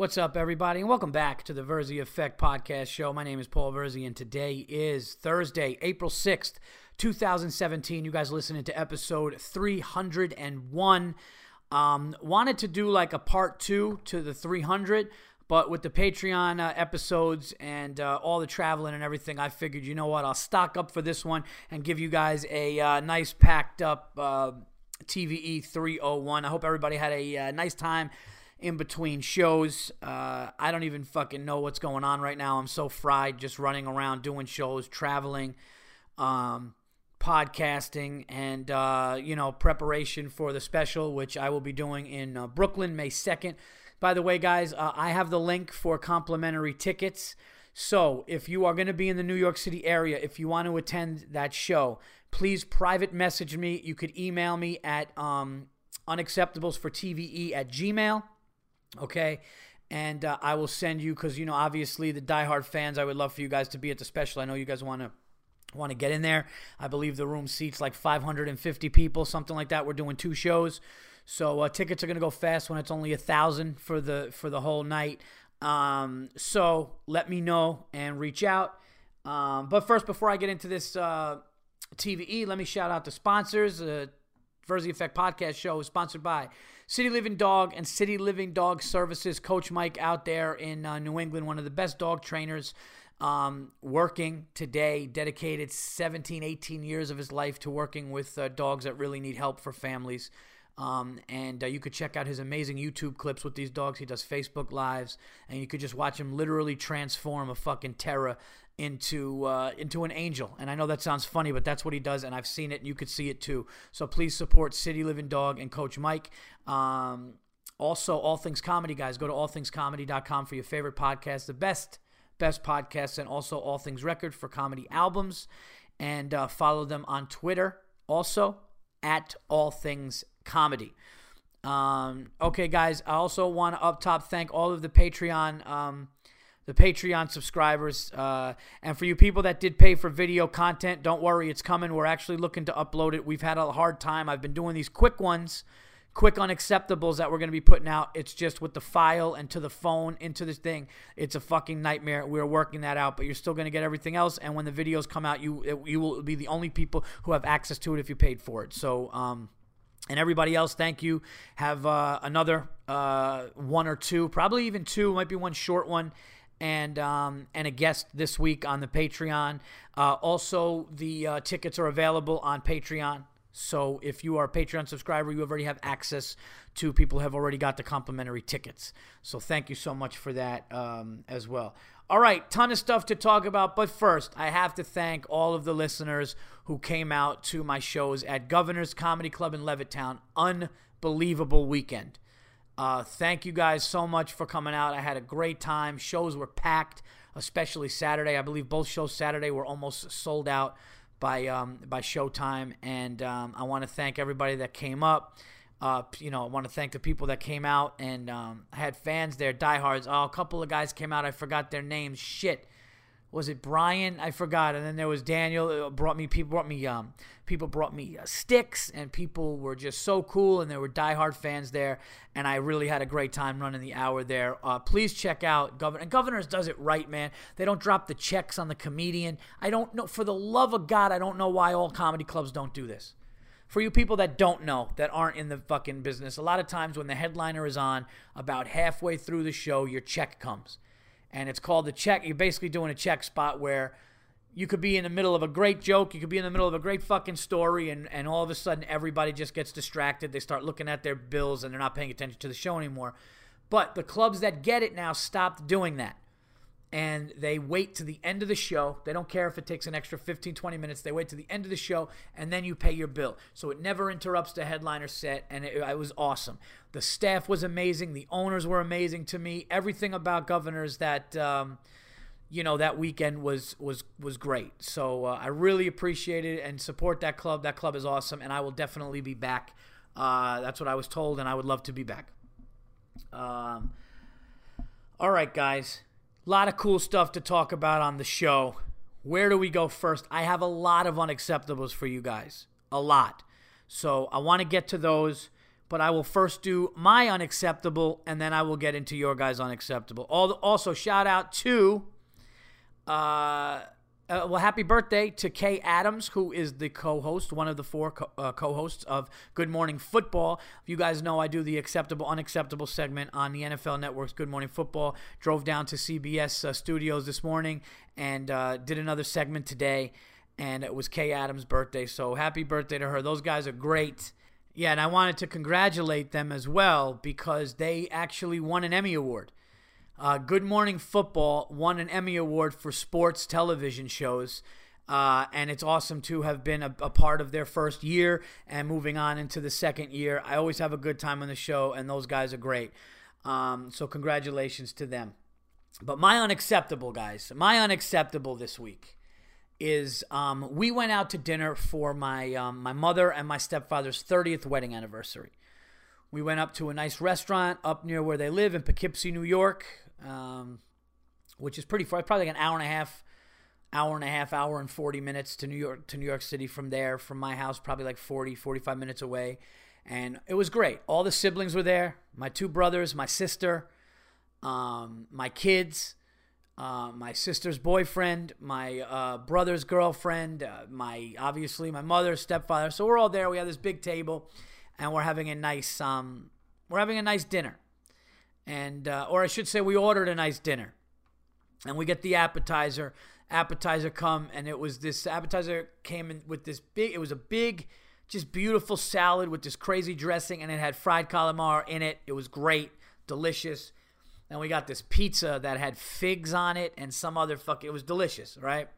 What's up, everybody, and welcome back to the Verzi Effect Podcast Show. My name is Paul Verzi, and today is Thursday, April 6th, 2017. You guys listening to episode 301. Um, wanted to do like a part two to the 300, but with the Patreon uh, episodes and uh, all the traveling and everything, I figured, you know what, I'll stock up for this one and give you guys a uh, nice packed up uh, TVE 301. I hope everybody had a uh, nice time in between shows. Uh, I don't even fucking know what's going on right now. I'm so fried just running around doing shows, traveling, um, podcasting, and, uh, you know, preparation for the special, which I will be doing in uh, Brooklyn May 2nd. By the way, guys, uh, I have the link for complimentary tickets. So if you are going to be in the New York City area, if you want to attend that show, please private message me. You could email me at um, unacceptables for TVE at Gmail Okay. And uh, I will send you because you know obviously the diehard fans. I would love for you guys to be at the special. I know you guys want to want to get in there. I believe the room seats like 550 people, something like that. We're doing two shows, so uh, tickets are gonna go fast when it's only a thousand for the for the whole night. Um, so let me know and reach out. Um, but first, before I get into this uh, TVE, let me shout out the sponsors. Uh, Verzi Effect Podcast Show is sponsored by City Living Dog and City Living Dog Services. Coach Mike out there in uh, New England, one of the best dog trainers um, working today, dedicated 17, 18 years of his life to working with uh, dogs that really need help for families. Um, and uh, you could check out his amazing YouTube clips with these dogs. He does Facebook Lives, and you could just watch him literally transform a fucking terror into uh, into an angel. And I know that sounds funny, but that's what he does, and I've seen it, and you could see it too. So please support City Living Dog and Coach Mike. Um, also, All Things Comedy, guys, go to allthingscomedy.com for your favorite podcast, the best best podcasts, and also All Things Record for comedy albums. And uh, follow them on Twitter, also at All Things Comedy. Um, okay, guys, I also want to up top thank all of the Patreon. Um, the Patreon subscribers. Uh, and for you people that did pay for video content, don't worry, it's coming. We're actually looking to upload it. We've had a hard time. I've been doing these quick ones, quick unacceptables that we're going to be putting out. It's just with the file and to the phone into this thing. It's a fucking nightmare. We're working that out, but you're still going to get everything else. And when the videos come out, you it, you will be the only people who have access to it if you paid for it. So, um, and everybody else, thank you. Have uh, another uh, one or two, probably even two, might be one short one and um, and a guest this week on the Patreon. Uh, also, the uh, tickets are available on Patreon. So if you are a Patreon subscriber, you already have access to people who have already got the complimentary tickets. So thank you so much for that um, as well. All right, ton of stuff to talk about, but first, I have to thank all of the listeners who came out to my shows at Governor's Comedy Club in Levittown. Unbelievable weekend. Uh, thank you guys so much for coming out. I had a great time. Shows were packed, especially Saturday. I believe both shows Saturday were almost sold out by um, by showtime. And um, I want to thank everybody that came up. Uh, you know, I want to thank the people that came out and um, had fans there, diehards. Oh, a couple of guys came out. I forgot their names. Shit was it Brian? I forgot. And then there was Daniel. Uh, brought me people brought me um people brought me uh, sticks, and people were just so cool, and there were diehard fans there, and I really had a great time running the hour there. Uh, please check out Governor. And Governors does it right, man. They don't drop the checks on the comedian. I don't know. For the love of God, I don't know why all comedy clubs don't do this. For you people that don't know, that aren't in the fucking business, a lot of times when the headliner is on, about halfway through the show, your check comes and it's called the check. You're basically doing a check spot where you could be in the middle of a great joke, you could be in the middle of a great fucking story, and, and all of a sudden everybody just gets distracted. They start looking at their bills and they're not paying attention to the show anymore. But the clubs that get it now stopped doing that and they wait to the end of the show. They don't care if it takes an extra 15, 20 minutes. They wait to the end of the show, and then you pay your bill. So it never interrupts the headliner set, and it, it was awesome. The staff was amazing. The owners were amazing to me. Everything about Governors that. Um, you know that weekend was was was great. So uh, I really appreciate it and support that club. That club is awesome, and I will definitely be back. Uh, that's what I was told, and I would love to be back. Um, all right, guys. A lot of cool stuff to talk about on the show. Where do we go first? I have a lot of unacceptables for you guys. A lot. So I want to get to those. but I will first do my unacceptable, and then I will get into your guys' unacceptable. Also, shout out to, uh, uh, well, happy birthday to Kay Adams, who is the co-host, one of the four co- uh, co-hosts of Good Morning Football. You guys know, I do the acceptable, unacceptable segment on the NFL Network's Good Morning Football. Drove down to CBS uh, studios this morning and uh, did another segment today, and it was Kay Adams' birthday. So happy birthday to her. Those guys are great. Yeah, and I wanted to congratulate them as well because they actually won an Emmy Award. Uh, Good Morning Football won an Emmy Award for sports television shows. Uh, and it's awesome to have been a, a, part of their first year and moving on into the second year. I always have a good time on the show, and those guys are great. Um, so, congratulations to them. But my unacceptable, guys, my unacceptable this week is um, we went out to dinner for my um, my mother and my stepfather's 30th wedding anniversary. We went up to a nice restaurant up near where they live in Poughkeepsie, New York, um, which is pretty far. Probably like an hour and a half, hour and a half, hour and 40 minutes to New York to New York City from there. From my house, probably like 40, 45 minutes away. And it was great. All the siblings were there. My two brothers, my sister, um, my kids uh, my sister's boyfriend, my uh, brother's girlfriend, uh, my obviously my mother, stepfather. So we're all there. We have this big table, and we're having a nice um, we're having a nice dinner, and uh, or I should say, we ordered a nice dinner, and we get the appetizer. Appetizer come, and it was this appetizer came in with this big. It was a big, just beautiful salad with this crazy dressing, and it had fried calamari in it. It was great, delicious and we got this pizza that had figs on it and some other fuck. It was delicious, right?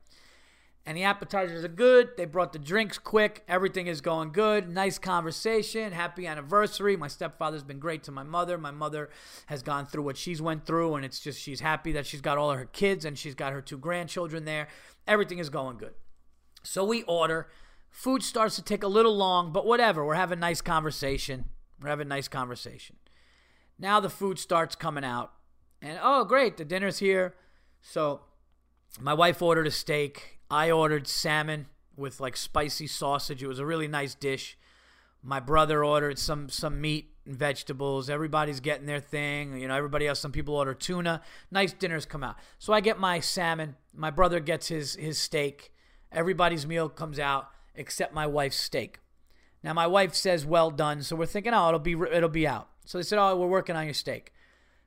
And the appetizers are good. They brought the drinks quick. Everything is going good. Nice conversation. Happy anniversary. My stepfather's been great to my mother. My mother has gone through what she's went through, and it's just she's happy that she's got all her kids and she's got her two grandchildren there. Everything is going good. So we order. Food starts to take a little long, but whatever. We're having nice conversation. We're having nice conversation. Now the food starts coming out and oh, great, the dinner's here. So my wife ordered a steak. I ordered salmon with like spicy sausage. It was a really nice dish. My brother ordered some some meat and vegetables. Everybody's getting their thing. You know, everybody else. Some people order tuna. Nice dinners come out. So I get my salmon. My brother gets his his steak. Everybody's meal comes out except my wife's steak. Now my wife says well done, so we're thinking, oh, it'll be it'll be out. So they said, oh, we're working on your steak.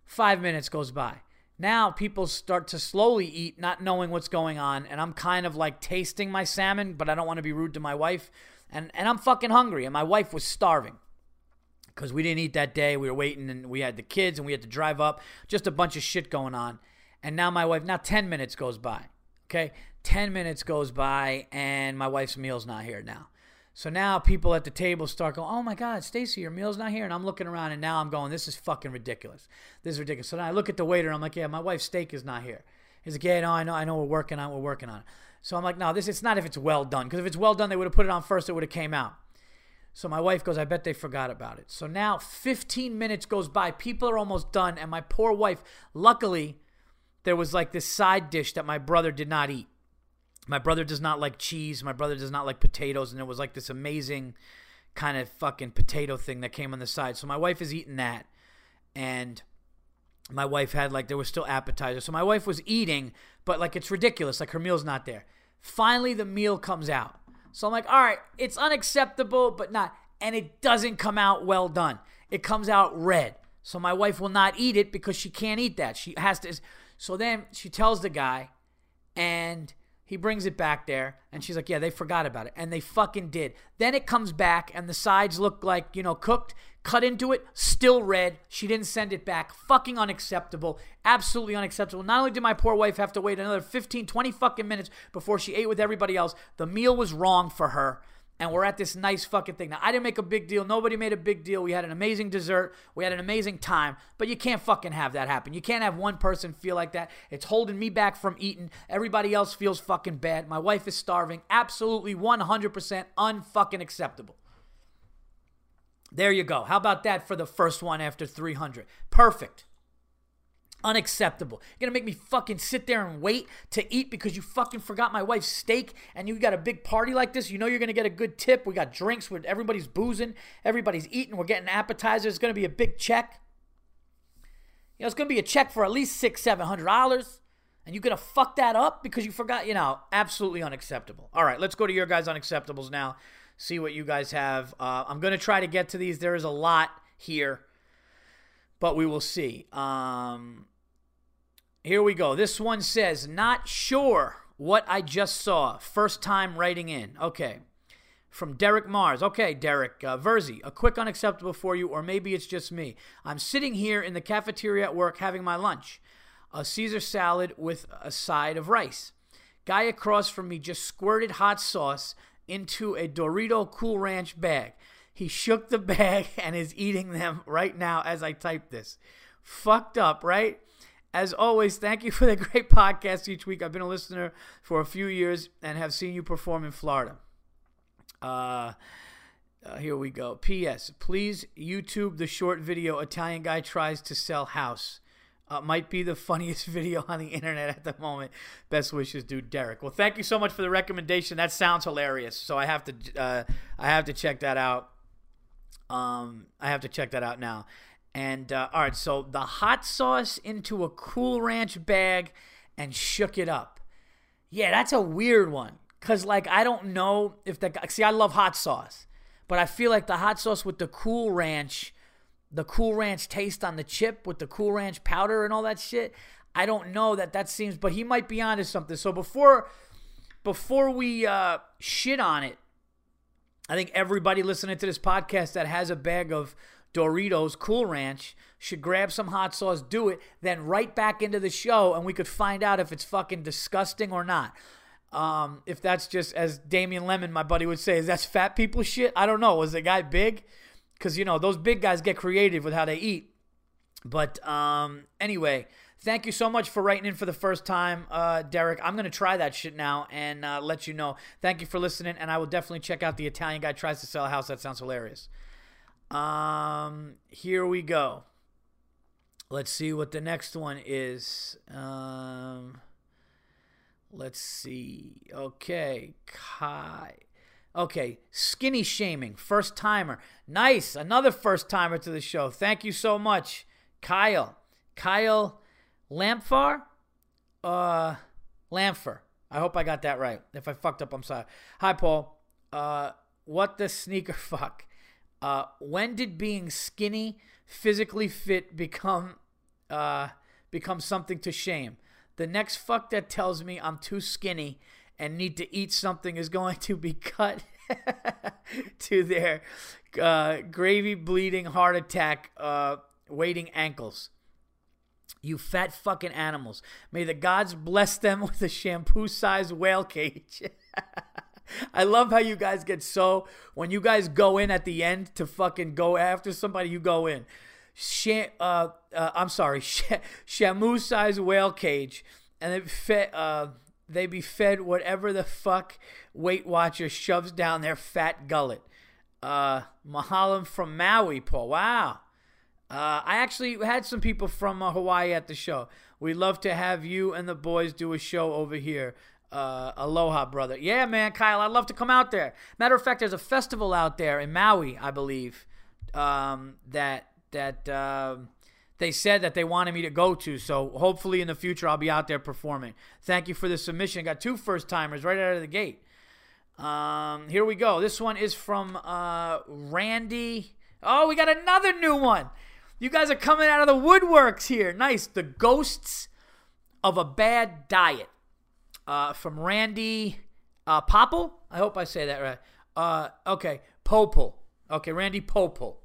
Five minutes goes by. Now people start to slowly eat, not knowing what's going on, and I'm kind of like tasting my salmon, but I don't want to be rude to my wife, and and I'm fucking hungry, and my wife was starving because we didn't eat that day. We were waiting, and we had the kids, and we had to drive up. Just a bunch of shit going on, and now my wife. Now ten minutes goes by. Okay, ten minutes goes by, and my wife's meal's not here now. So now people at the table start going, "Oh my God, Stacy, your meal's not here," and I'm looking around, and now I'm going, "This is fucking ridiculous. This is ridiculous." So I look at the waiter, and I'm like, "Yeah, my wife's steak is not here." He's like, "Yeah, no, I know, I know, we're working on, it, we're working on it." So I'm like, "No, this it's not if it's well done, because if it's well done, they would have put it on first, it would have came out." So my wife goes, I bet they forgot about it. So now 15 minutes goes by. People are almost done. And my poor wife, luckily, there was like this side dish that my brother did not eat. My brother does not like cheese. My brother does not like potatoes. And it was like this amazing kind of fucking potato thing that came on the side. So my wife is eating that. And my wife had like, there was still appetizer. So my wife was eating, but like it's ridiculous. Like her meal's not there. Finally, the meal comes out. So I'm like, all right, it's unacceptable, but not. And it doesn't come out well done. It comes out red. So my wife will not eat it because she can't eat that. She has to. So then she tells the guy, and he brings it back there, and she's like, "Yeah, they forgot about it," and they fucking did. Then it comes back, and the sides look like you know cooked. Cut into it, still red. She didn't send it back. Fucking unacceptable. Absolutely unacceptable. Not only did my poor wife have to wait another 15, 20 fucking minutes before she ate with everybody else, the meal was wrong for her and we're at this nice fucking thing. Now, I didn't make a big deal. Nobody made a big deal. We had an amazing dessert. We had an amazing time. But you can't fucking have that happen. You can't have one person feel like that. It's holding me back from eating. Everybody else feels fucking bad. My wife is starving. Absolutely 100% unfucking acceptable. There you go. How about that for the first one after 300? Perfect. Unacceptable. You're gonna make me fucking sit there and wait to eat because you fucking forgot my wife's steak and you got a big party like this. You know you're gonna get a good tip. We got drinks where everybody's boozing, everybody's eating, we're getting appetizers. It's gonna be a big check. You know, it's gonna be a check for at least six, seven hundred dollars. And you're gonna fuck that up because you forgot, you know, absolutely unacceptable. All right, let's go to your guys' unacceptables now. See what you guys have. Uh, I'm gonna try to get to these. There is a lot here, but we will see. Um, here we go. This one says, not sure what I just saw. First time writing in. Okay. From Derek Mars. Okay, Derek. Uh, Verzi, a quick unacceptable for you, or maybe it's just me. I'm sitting here in the cafeteria at work having my lunch a Caesar salad with a side of rice. Guy across from me just squirted hot sauce into a Dorito Cool Ranch bag. He shook the bag and is eating them right now as I type this. Fucked up, right? As always, thank you for the great podcast each week. I've been a listener for a few years and have seen you perform in Florida. Uh, uh, here we go. P.S. Please YouTube the short video Italian guy tries to sell house. Uh, might be the funniest video on the internet at the moment. Best wishes, dude, Derek. Well, thank you so much for the recommendation. That sounds hilarious. So I have to, uh, I have to check that out. Um, I have to check that out now. And uh, all right, so the hot sauce into a Cool Ranch bag and shook it up. Yeah, that's a weird one. Cause like I don't know if the see I love hot sauce, but I feel like the hot sauce with the Cool Ranch the Cool Ranch taste on the chip with the Cool Ranch powder and all that shit. I don't know that that seems, but he might be onto something. So before before we uh, shit on it, I think everybody listening to this podcast that has a bag of Doritos Cool Ranch should grab some hot sauce, do it, then right back into the show, and we could find out if it's fucking disgusting or not. Um, if that's just as Damien Lemon, my buddy, would say, is that fat people shit? I don't know. Was the guy big? because you know those big guys get creative with how they eat. But um, anyway, thank you so much for writing in for the first time, uh, Derek. I'm gonna try that shit now and uh, let you know. Thank you for listening, and I will definitely check out the Italian guy tries to sell a house. That sounds hilarious. Um, here we go. Let's see what the next one is. Um, let's see. Okay, Kai. Okay, skinny shaming, first timer. Nice, another first timer to the show. Thank you so much, Kyle. Kyle Lampfar? Uh, Lampfer. I hope I got that right. If I fucked up, I'm sorry. Hi, Paul. Uh, what the sneaker fuck? Uh, when did being skinny, physically fit become uh, become something to shame? The next fuck that tells me I'm too skinny and need to eat something is going to be cut to their uh, gravy bleeding heart attack uh, waiting ankles. You fat fucking animals. May the gods bless them with a shampoo sized whale cage. I love how you guys get so when you guys go in at the end to fucking go after somebody, you go in. Sham, uh, uh, I'm sorry, shamu size whale cage, and it fit. Uh, they be fed whatever the fuck Weight Watcher shoves down their fat gullet. Uh, Mahalo from Maui, Paul. Wow. Uh, I actually had some people from uh, Hawaii at the show. We'd love to have you and the boys do a show over here. Uh, aloha, brother. Yeah, man, Kyle, I'd love to come out there. Matter of fact, there's a festival out there in Maui, I believe, um, that that um, they said that they wanted me to go to. So hopefully in the future I'll be out there performing. Thank you for the submission. Got two first timers right out of the gate. Um, here we go. This one is from uh, Randy. Oh, we got another new one. You guys are coming out of the woodworks here. Nice. The Ghosts of a Bad Diet uh, from Randy uh, Popple. I hope I say that right. Uh, okay, Popel. Okay, Randy Popel.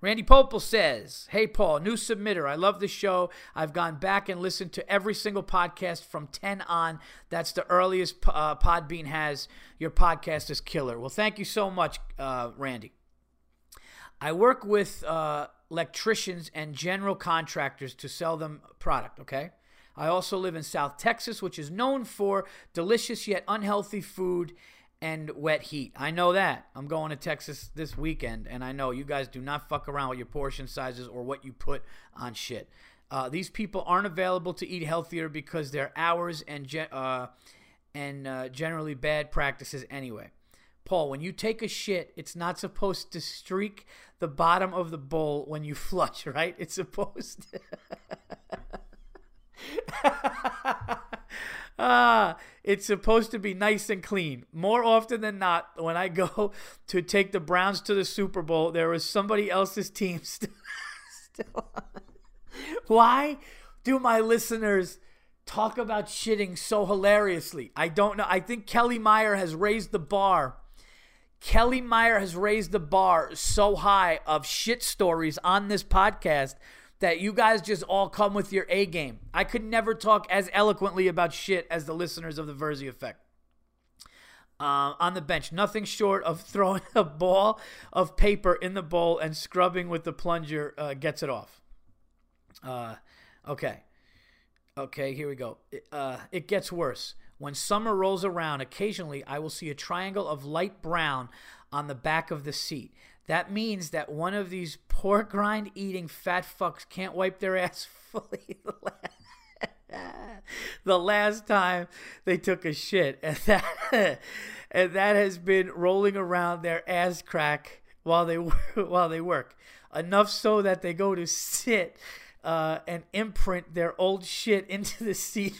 Randy Popel says, Hey, Paul, new submitter. I love the show. I've gone back and listened to every single podcast from 10 on. That's the earliest uh, Podbean has. Your podcast is killer. Well, thank you so much, uh, Randy. I work with uh, electricians and general contractors to sell them product, okay? I also live in South Texas, which is known for delicious yet unhealthy food and wet heat. I know that. I'm going to Texas this weekend, and I know you guys do not fuck around with your portion sizes or what you put on shit. Uh, these people aren't available to eat healthier because their hours and uh, and uh, generally bad practices anyway. Paul, when you take a shit, it's not supposed to streak the bottom of the bowl when you flush, right? It's supposed to. ah, it's supposed to be nice and clean. More often than not, when I go to take the Browns to the Super Bowl, there is somebody else's team still. still Why do my listeners talk about shitting so hilariously? I don't know. I think Kelly Meyer has raised the bar. Kelly Meyer has raised the bar so high of shit stories on this podcast that you guys just all come with your A game. I could never talk as eloquently about shit as the listeners of the Verzi Effect. Uh, on the bench, nothing short of throwing a ball of paper in the bowl and scrubbing with the plunger uh, gets it off. Uh, okay. Okay, here we go. It, uh, it gets worse. When summer rolls around, occasionally I will see a triangle of light brown on the back of the seat. That means that one of these pork rind eating fat fucks can't wipe their ass fully the last time they took a shit. And that, and that has been rolling around their ass crack while they while they work. Enough so that they go to sit uh, and imprint their old shit into the seat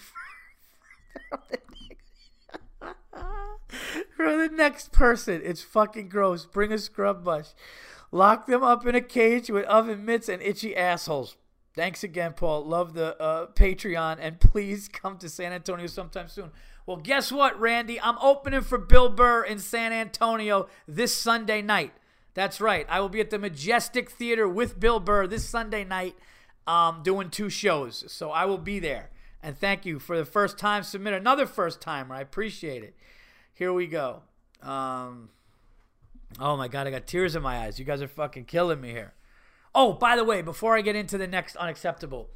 for the next person. It's fucking gross. Bring a scrub brush. Lock them up in a cage with oven mitts and itchy assholes. Thanks again, Paul. Love the uh, Patreon, and please come to San Antonio sometime soon. Well, guess what, Randy? I'm opening for Bill Burr in San Antonio this Sunday night. That's right. I will be at the Majestic Theater with Bill Burr this Sunday night, um, doing two shows. So I will be there. And thank you for the first time. Submit another first timer. I appreciate it. Here we go. Um, oh my God, I got tears in my eyes. You guys are fucking killing me here. Oh, by the way, before I get into the next unacceptable,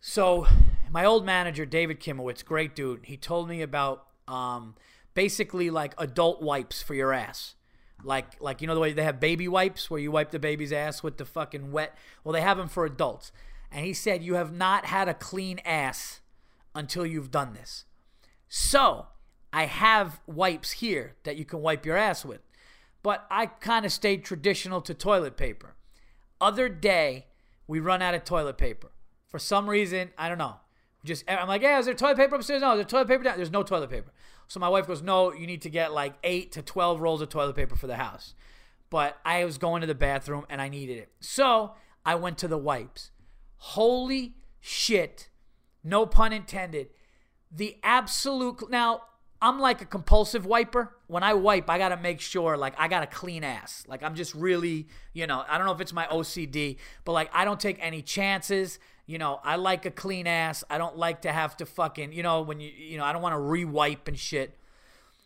so my old manager David Kimowitz, great dude, he told me about um, basically like adult wipes for your ass. Like like you know the way they have baby wipes where you wipe the baby's ass with the fucking wet. Well, they have them for adults. And he said you have not had a clean ass until you've done this. So, I have wipes here that you can wipe your ass with. But I kind of stayed traditional to toilet paper. Other day, we run out of toilet paper. For some reason, I don't know. Just I'm like, yeah, is there toilet paper upstairs? No, is there toilet paper down? There's no toilet paper. So my wife goes, no, you need to get like eight to twelve rolls of toilet paper for the house. But I was going to the bathroom and I needed it. So I went to the wipes. Holy shit. No pun intended. The absolute now I'm like a compulsive wiper. When I wipe, I got to make sure like I got a clean ass. Like I'm just really, you know, I don't know if it's my OCD, but like I don't take any chances. You know, I like a clean ass. I don't like to have to fucking, you know, when you, you know, I don't want to re-wipe and shit.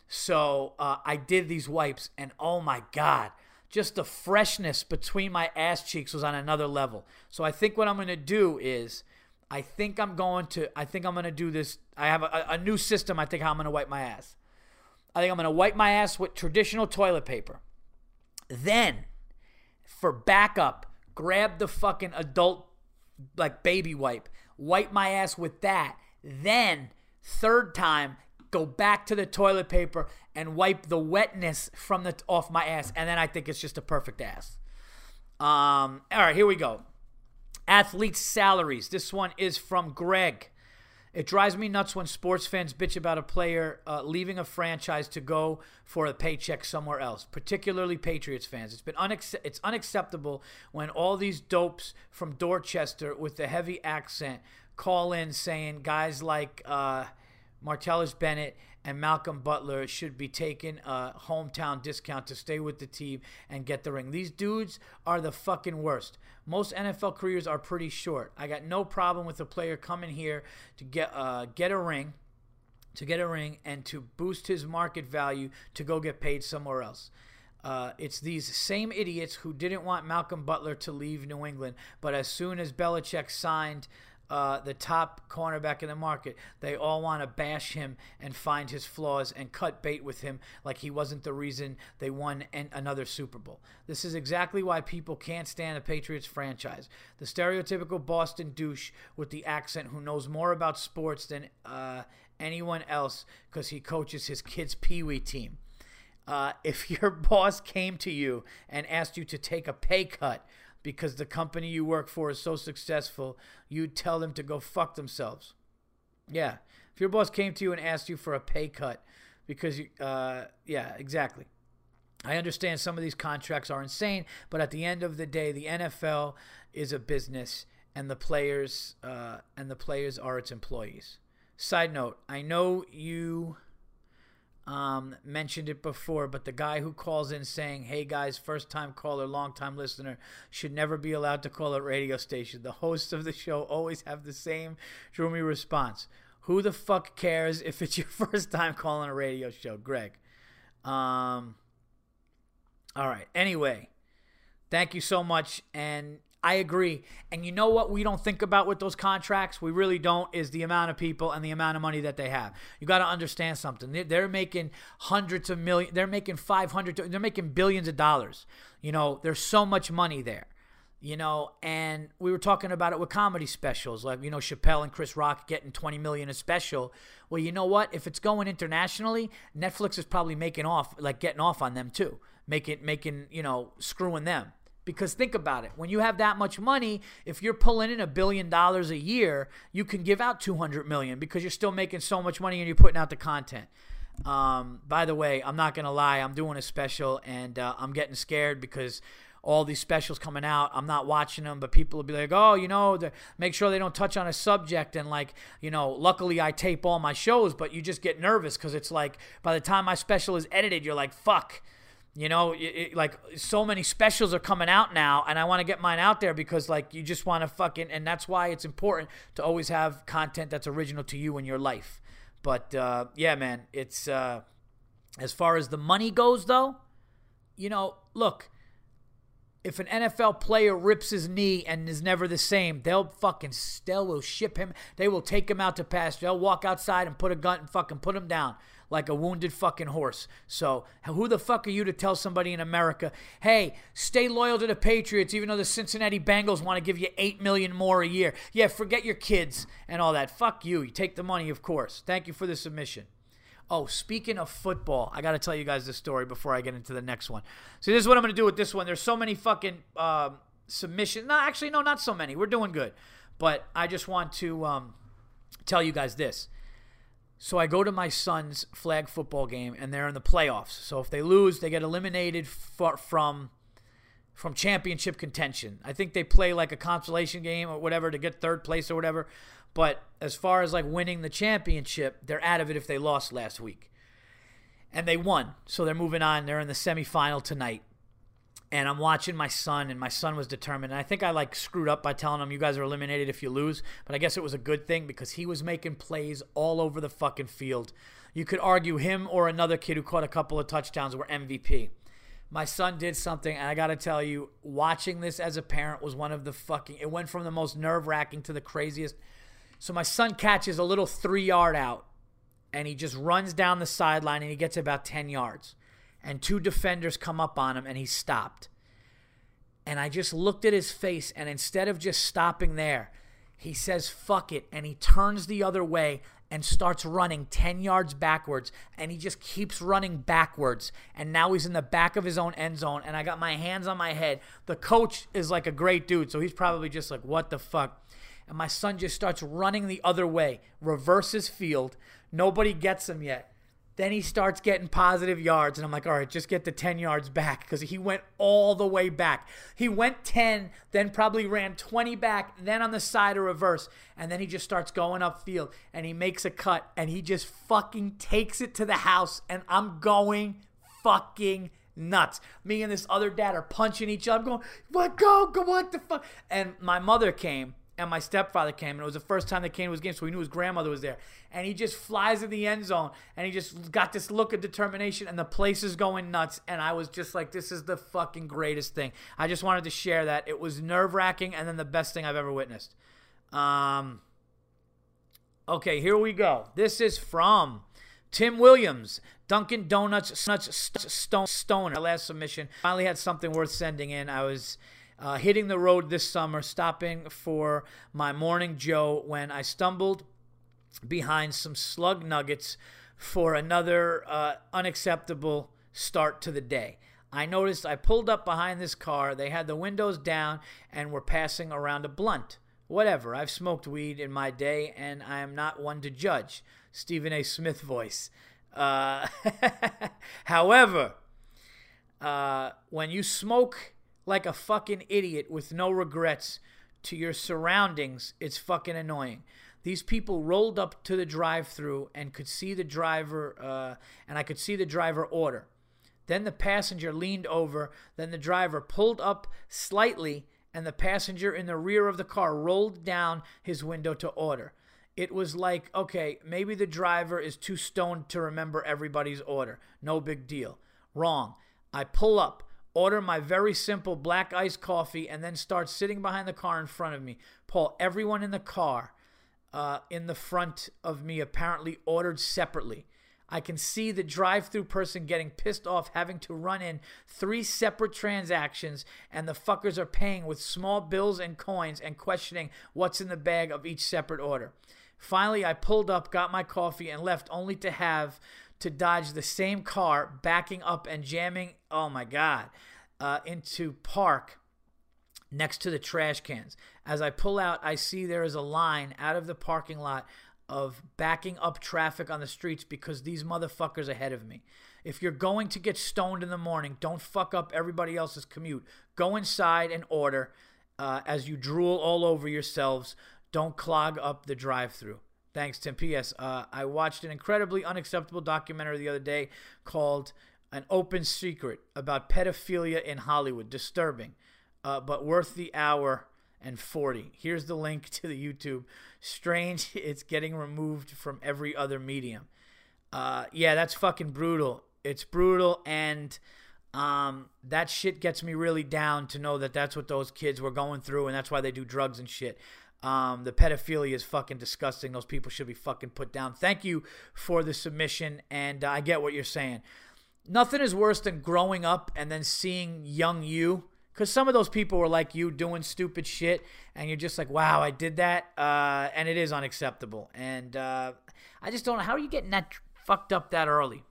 So uh, I did these wipes, and oh my god, just the freshness between my ass cheeks was on another level. So I think what I'm gonna do is I think I'm going to. I think I'm going to do this. I have a, a new system. I think how I'm going to wipe my ass. I think I'm going to wipe my ass with traditional toilet paper. Then, for backup, grab the fucking adult, like baby wipe, wipe my ass with that. Then, third time, go back to the toilet paper and wipe the wetness from the off my ass. And then I think it's just a perfect ass. Um, all right, here we go. Athletes' salaries. This one is from Greg. It drives me nuts when sports fans bitch about a player uh, leaving a franchise to go for a paycheck somewhere else, particularly Patriots fans. It's been unac- it's unacceptable when all these dopes from Dorchester with the heavy accent call in saying guys like uh, Martellus Bennett and Malcolm Butler should be taking a hometown discount to stay with the team and get the ring. These dudes are the fucking worst. Most NFL careers are pretty short. I got no problem with a player coming here to get uh, get a ring, to get a ring, and to boost his market value to go get paid somewhere else. Uh, it's these same idiots who didn't want Malcolm Butler to leave New England, but as soon as Belichick signed uh, the top cornerback in the market. They all want to bash him and find his flaws and cut bait with him like he wasn't the reason they won an- another Super Bowl. This is exactly why people can't stand the Patriots franchise. The stereotypical Boston douche with the accent who knows more about sports than uh, anyone else because he coaches his kid's pee wee team. Uh, if your boss came to you and asked you to take a pay cut because the company you work for is so successful, you'd tell them to go fuck themselves. Yeah. If your boss came to you and asked you for a pay cut because you, uh, yeah, exactly. I understand some of these contracts are insane, but at the end of the day, the NFL is a business, and the players uh, and the players are its employees. Side note: I know you um, mentioned it before, but the guy who calls in saying, "Hey guys, first time caller, long time listener, should never be allowed to call a radio station." The hosts of the show always have the same droomy response. Who the fuck cares if it's your first time calling a radio show, Greg? Um. All right. Anyway, thank you so much, and I agree. And you know what we don't think about with those contracts? We really don't, is the amount of people and the amount of money that they have. You got to understand something. They're making hundreds of millions, they're making 500, they're making billions of dollars. You know, there's so much money there. You know, and we were talking about it with comedy specials, like you know Chappelle and Chris Rock getting 20 million a special. Well, you know what? If it's going internationally, Netflix is probably making off, like getting off on them too, making making you know screwing them. Because think about it. When you have that much money, if you're pulling in a billion dollars a year, you can give out 200 million because you're still making so much money and you're putting out the content. Um, by the way, I'm not going to lie. I'm doing a special and uh, I'm getting scared because all these specials coming out. I'm not watching them, but people will be like, oh, you know, make sure they don't touch on a subject. And like, you know, luckily I tape all my shows, but you just get nervous because it's like by the time my special is edited, you're like, fuck you know, it, like so many specials are coming out now, and I want to get mine out there because, like, you just want to fucking, and that's why it's important to always have content that's original to you in your life. But uh, yeah, man, it's uh, as far as the money goes, though, you know, look, if an NFL player rips his knee and is never the same, they'll fucking still will ship him. They will take him out to pasture. They'll walk outside and put a gun and fucking put him down like a wounded fucking horse. So, who the fuck are you to tell somebody in America, hey, stay loyal to the Patriots, even though the Cincinnati Bengals want to give you eight million more a year? Yeah, forget your kids and all that. Fuck you. You take the money, of course. Thank you for the submission. Oh, speaking of football, I got to tell you guys this story before I get into the next one. So this is what I'm going to do with this one. There's so many fucking um, submissions. No, actually, no, not so many. We're doing good. But I just want to um, tell you guys this. So I go to my son's flag football game, and they're in the playoffs. So if they lose, they get eliminated for, from from championship contention. I think they play like a consolation game or whatever to get third place or whatever. But as far as like winning the championship, they're out of it if they lost last week. And they won. So they're moving on. They're in the semifinal tonight and I'm watching my son, and my son was determined. And I think I like screwed up by telling him, "You guys are eliminated if you lose." But I guess it was a good thing because he was making plays all over the fucking field. You could argue him or another kid who caught a couple of touchdowns were MVP. My son did something, and I got to tell you, watching this as a parent was one of the fucking. It went from the most nerve wracking to the craziest. So my son catches a little three yard out, and he just runs down the sideline, and he gets about ten yards and two defenders come up on him and he stopped. And I just looked at his face, and instead of just stopping there, he says, fuck it. And he turns the other way and starts running 10 yards backwards. And he just keeps running backwards. And now he's in the back of his own end zone. And I got my hands on my head. The coach is like a great dude. So he's probably just like, what the fuck? And my son just starts running the other way, reverses field. Nobody gets him yet. Then he starts getting positive yards, and I'm like, all right, just get the 10 yards back because he went all the way back. He went 10, then probably ran 20 back, then on the side of reverse, and then he just starts going upfield and he makes a cut and he just fucking takes it to the house, and I'm going fucking nuts. Me and this other dad are punching each other. I'm going, what, go, go, what the fuck? And my mother came and my stepfather came, and it was the first time they came to his game, so we knew his grandmother was there. And he just flies in the end zone, and he just got this look of determination, and the place is going nuts. And I was just like, this is the fucking greatest thing. I just wanted to share that. It was nerve wracking, and then the best thing I've ever witnessed. Um, okay, here we go. This is from Tim Williams, Dunkin' Donuts, Nuts, Stone, Stoner. Last submission. Finally had something worth sending in. I was uh, hitting the road this summer, stopping for my morning Joe when I stumbled behind some slug nuggets for another uh, unacceptable start to the day. I noticed I pulled up behind this car. They had the windows down and were passing around a blunt. Whatever, I've smoked weed in my day and I am not one to judge. Stephen A. Smith voice. Uh, however, uh, when you smoke like a fucking idiot with no regrets to your surroundings, it's fucking annoying. These people rolled up to the drive-through and could see the driver, uh, and I could see the driver order. Then the passenger leaned over. Then the driver pulled up slightly, and the passenger in the rear of the car rolled down his window to order. It was like, okay, maybe the driver is too stoned to remember everybody's order. No big deal. Wrong. I pull up, order my very simple black iced coffee, and then start sitting behind the car in front of me. Paul, everyone in the car uh, in the front of me apparently ordered separately. I can see the drive through person getting pissed off having to run in three separate transactions, and the fuckers are paying with small bills and coins and questioning what's in the bag of each separate order. Finally, I pulled up, got my coffee, and left only to have to dodge the same car backing up and jamming, oh my God, uh, into park next to the trash cans. As I pull out, I see there is a line out of the parking lot of backing up traffic on the streets because these motherfuckers ahead of me. If you're going to get stoned in the morning, don't fuck up everybody else's commute. Go inside and order uh, as you drool all over yourselves. Don't clog up the drive through. Thanks, Tim. P.S. Uh, I watched an incredibly unacceptable documentary the other day called An Open Secret about pedophilia in Hollywood. Disturbing, uh, but worth the hour and 40. Here's the link to the YouTube. Strange, it's getting removed from every other medium. Uh, yeah, that's fucking brutal. It's brutal, and um, that shit gets me really down to know that that's what those kids were going through, and that's why they do drugs and shit. Um, the pedophilia is fucking disgusting. Those people should be fucking put down. Thank you for the submission, and uh, I get what you're saying. Nothing is worse than growing up and then seeing young you because some of those people were like you doing stupid shit and you're just like wow i did that uh, and it is unacceptable and uh, i just don't know how are you getting that fucked up that early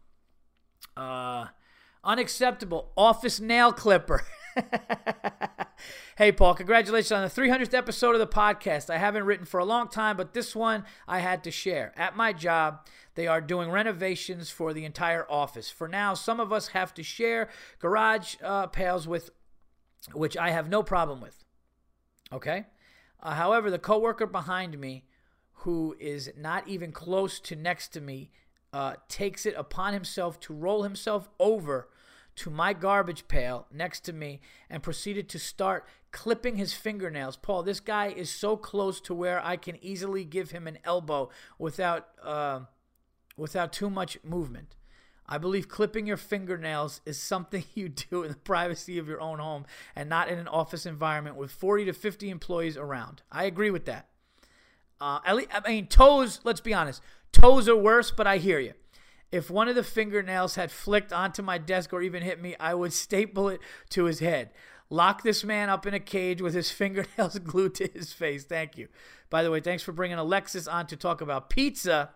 uh, unacceptable office nail clipper hey paul congratulations on the 300th episode of the podcast i haven't written for a long time but this one i had to share at my job they are doing renovations for the entire office for now some of us have to share garage uh, pails with which I have no problem with. Okay? Uh, however, the coworker behind me, who is not even close to next to me, uh, takes it upon himself to roll himself over to my garbage pail next to me and proceeded to start clipping his fingernails. Paul, this guy is so close to where I can easily give him an elbow without uh, without too much movement. I believe clipping your fingernails is something you do in the privacy of your own home and not in an office environment with 40 to 50 employees around. I agree with that. Uh, at least, I mean, toes, let's be honest, toes are worse, but I hear you. If one of the fingernails had flicked onto my desk or even hit me, I would staple it to his head. Lock this man up in a cage with his fingernails glued to his face. Thank you. By the way, thanks for bringing Alexis on to talk about pizza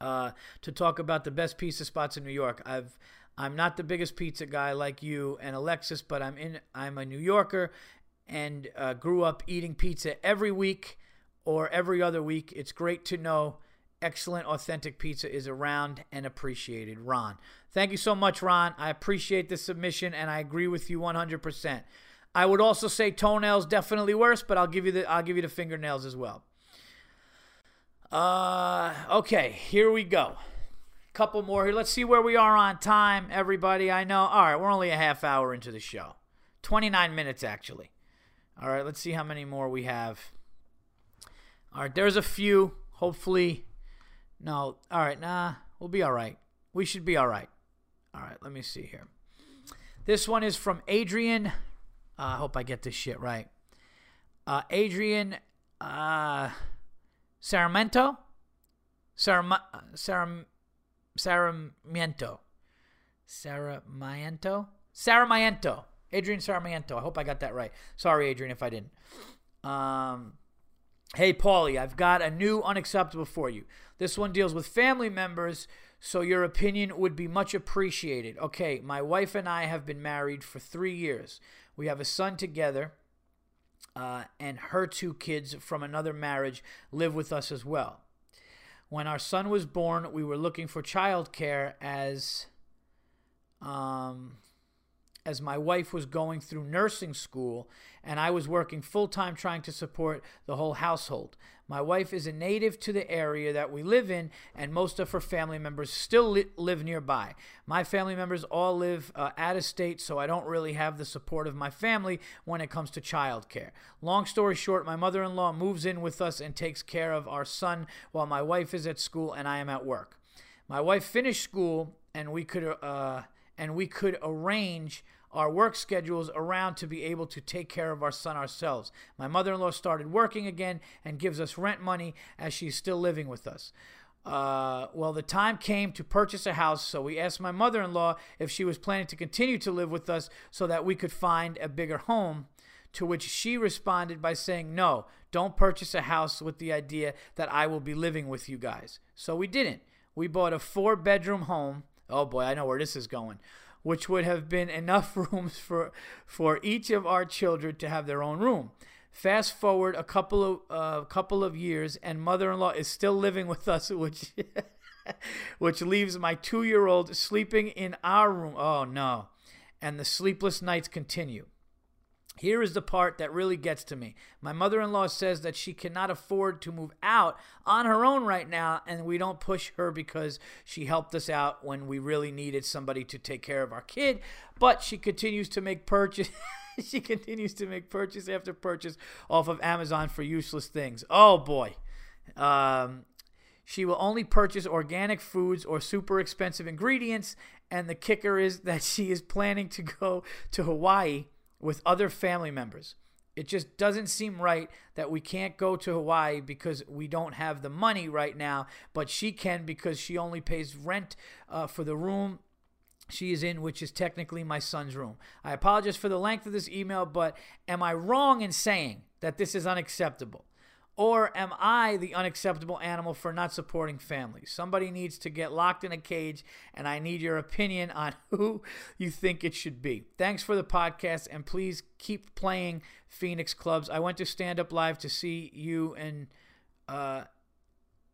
uh, to talk about the best pizza spots in New York. I've I'm not the biggest pizza guy like you and Alexis, but I'm in. I'm a New Yorker, and uh, grew up eating pizza every week or every other week. It's great to know excellent, authentic pizza is around and appreciated. Ron, thank you so much, Ron. I appreciate the submission, and I agree with you 100%. I would also say toenails definitely worse, but I'll give you the I'll give you the fingernails as well. Uh, okay, here we go. Couple more here. Let's see where we are on time, everybody. I know. All right, we're only a half hour into the show. 29 minutes, actually. All right, let's see how many more we have. All right, there's a few. Hopefully, no. All right, nah, we'll be all right. We should be all right. All right, let me see here. This one is from Adrian. Uh, I hope I get this shit right. Uh, Adrian uh, Saramento, Saram, Saram, Saramiento, Saramiento, Saramiento, Adrian Saramiento. I hope I got that right. Sorry, Adrian, if I didn't. Um, hey, Paulie, I've got a new unacceptable for you. This one deals with family members, so your opinion would be much appreciated. Okay, my wife and I have been married for three years. We have a son together, uh, and her two kids from another marriage live with us as well. When our son was born, we were looking for childcare as um, as my wife was going through nursing school and I was working full time trying to support the whole household. My wife is a native to the area that we live in, and most of her family members still li- live nearby. My family members all live uh, out of state, so I don't really have the support of my family when it comes to childcare. Long story short, my mother in law moves in with us and takes care of our son while my wife is at school and I am at work. My wife finished school, and we could uh, and we could arrange our work schedules around to be able to take care of our son ourselves. My mother in law started working again and gives us rent money as she's still living with us. Uh, well, the time came to purchase a house, so we asked my mother in law if she was planning to continue to live with us so that we could find a bigger home. To which she responded by saying, No, don't purchase a house with the idea that I will be living with you guys. So we didn't. We bought a four bedroom home. Oh boy, I know where this is going which would have been enough rooms for for each of our children to have their own room. Fast forward a couple of uh, couple of years, and mother-in-law is still living with us, which which leaves my two-year-old sleeping in our room. Oh no! And the sleepless nights continue. Here is the part that really gets to me. My mother in law says that she cannot afford to move out on her own right now, and we don't push her because she helped us out when we really needed somebody to take care of our kid. But she continues to make purchase. she continues to make purchase after purchase off of Amazon for useless things. Oh boy. Um, she will only purchase organic foods or super expensive ingredients. And the kicker is that she is planning to go to Hawaii with other family members. It just doesn't seem right that we can't go to Hawaii because we don't have the money right now, but she can because she only pays rent uh, for the room she is in, which is technically my son's room. I apologize for the length of this email, but am I wrong in saying that this is unacceptable? Or am I the unacceptable animal for not supporting families? Somebody needs to get locked in a cage, and I need your opinion on who you think it should be. Thanks for the podcast, and please keep playing Phoenix clubs. I went to stand up live to see you and uh,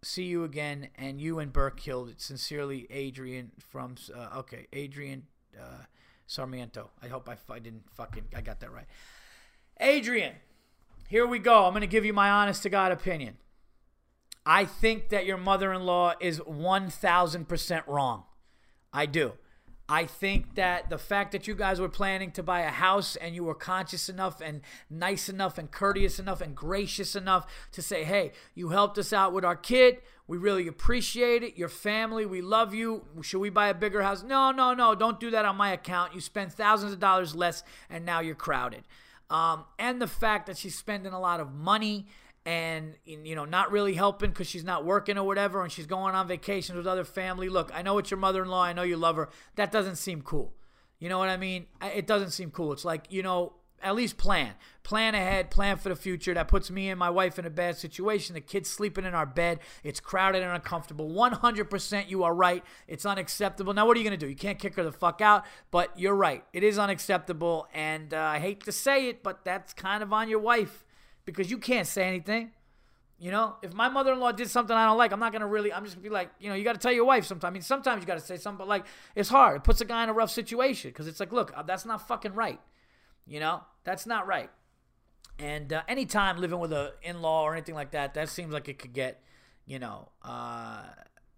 see you again, and you and Burke killed it. Sincerely, Adrian from uh, okay, Adrian uh, Sarmiento. I hope I, I didn't fucking I got that right. Adrian. Here we go. I'm going to give you my honest to God opinion. I think that your mother in law is 1000% wrong. I do. I think that the fact that you guys were planning to buy a house and you were conscious enough and nice enough and courteous enough and gracious enough to say, hey, you helped us out with our kid. We really appreciate it. Your family, we love you. Should we buy a bigger house? No, no, no. Don't do that on my account. You spend thousands of dollars less and now you're crowded um, and the fact that she's spending a lot of money and you know not really helping because she's not working or whatever and she's going on vacations with other family. Look i know it's your mother-in-law i know you love her. That doesn't seem cool. You know what i mean? It doesn't seem cool. It's like you know at least plan. Plan ahead, plan for the future. That puts me and my wife in a bad situation. The kid's sleeping in our bed. It's crowded and uncomfortable. 100% you are right. It's unacceptable. Now, what are you going to do? You can't kick her the fuck out, but you're right. It is unacceptable. And uh, I hate to say it, but that's kind of on your wife because you can't say anything. You know, if my mother in law did something I don't like, I'm not going to really, I'm just going to be like, you know, you got to tell your wife sometimes. I mean, sometimes you got to say something, but like, it's hard. It puts a guy in a rough situation because it's like, look, uh, that's not fucking right. You know, that's not right. And uh, anytime living with a in-law or anything like that, that seems like it could get, you know, uh,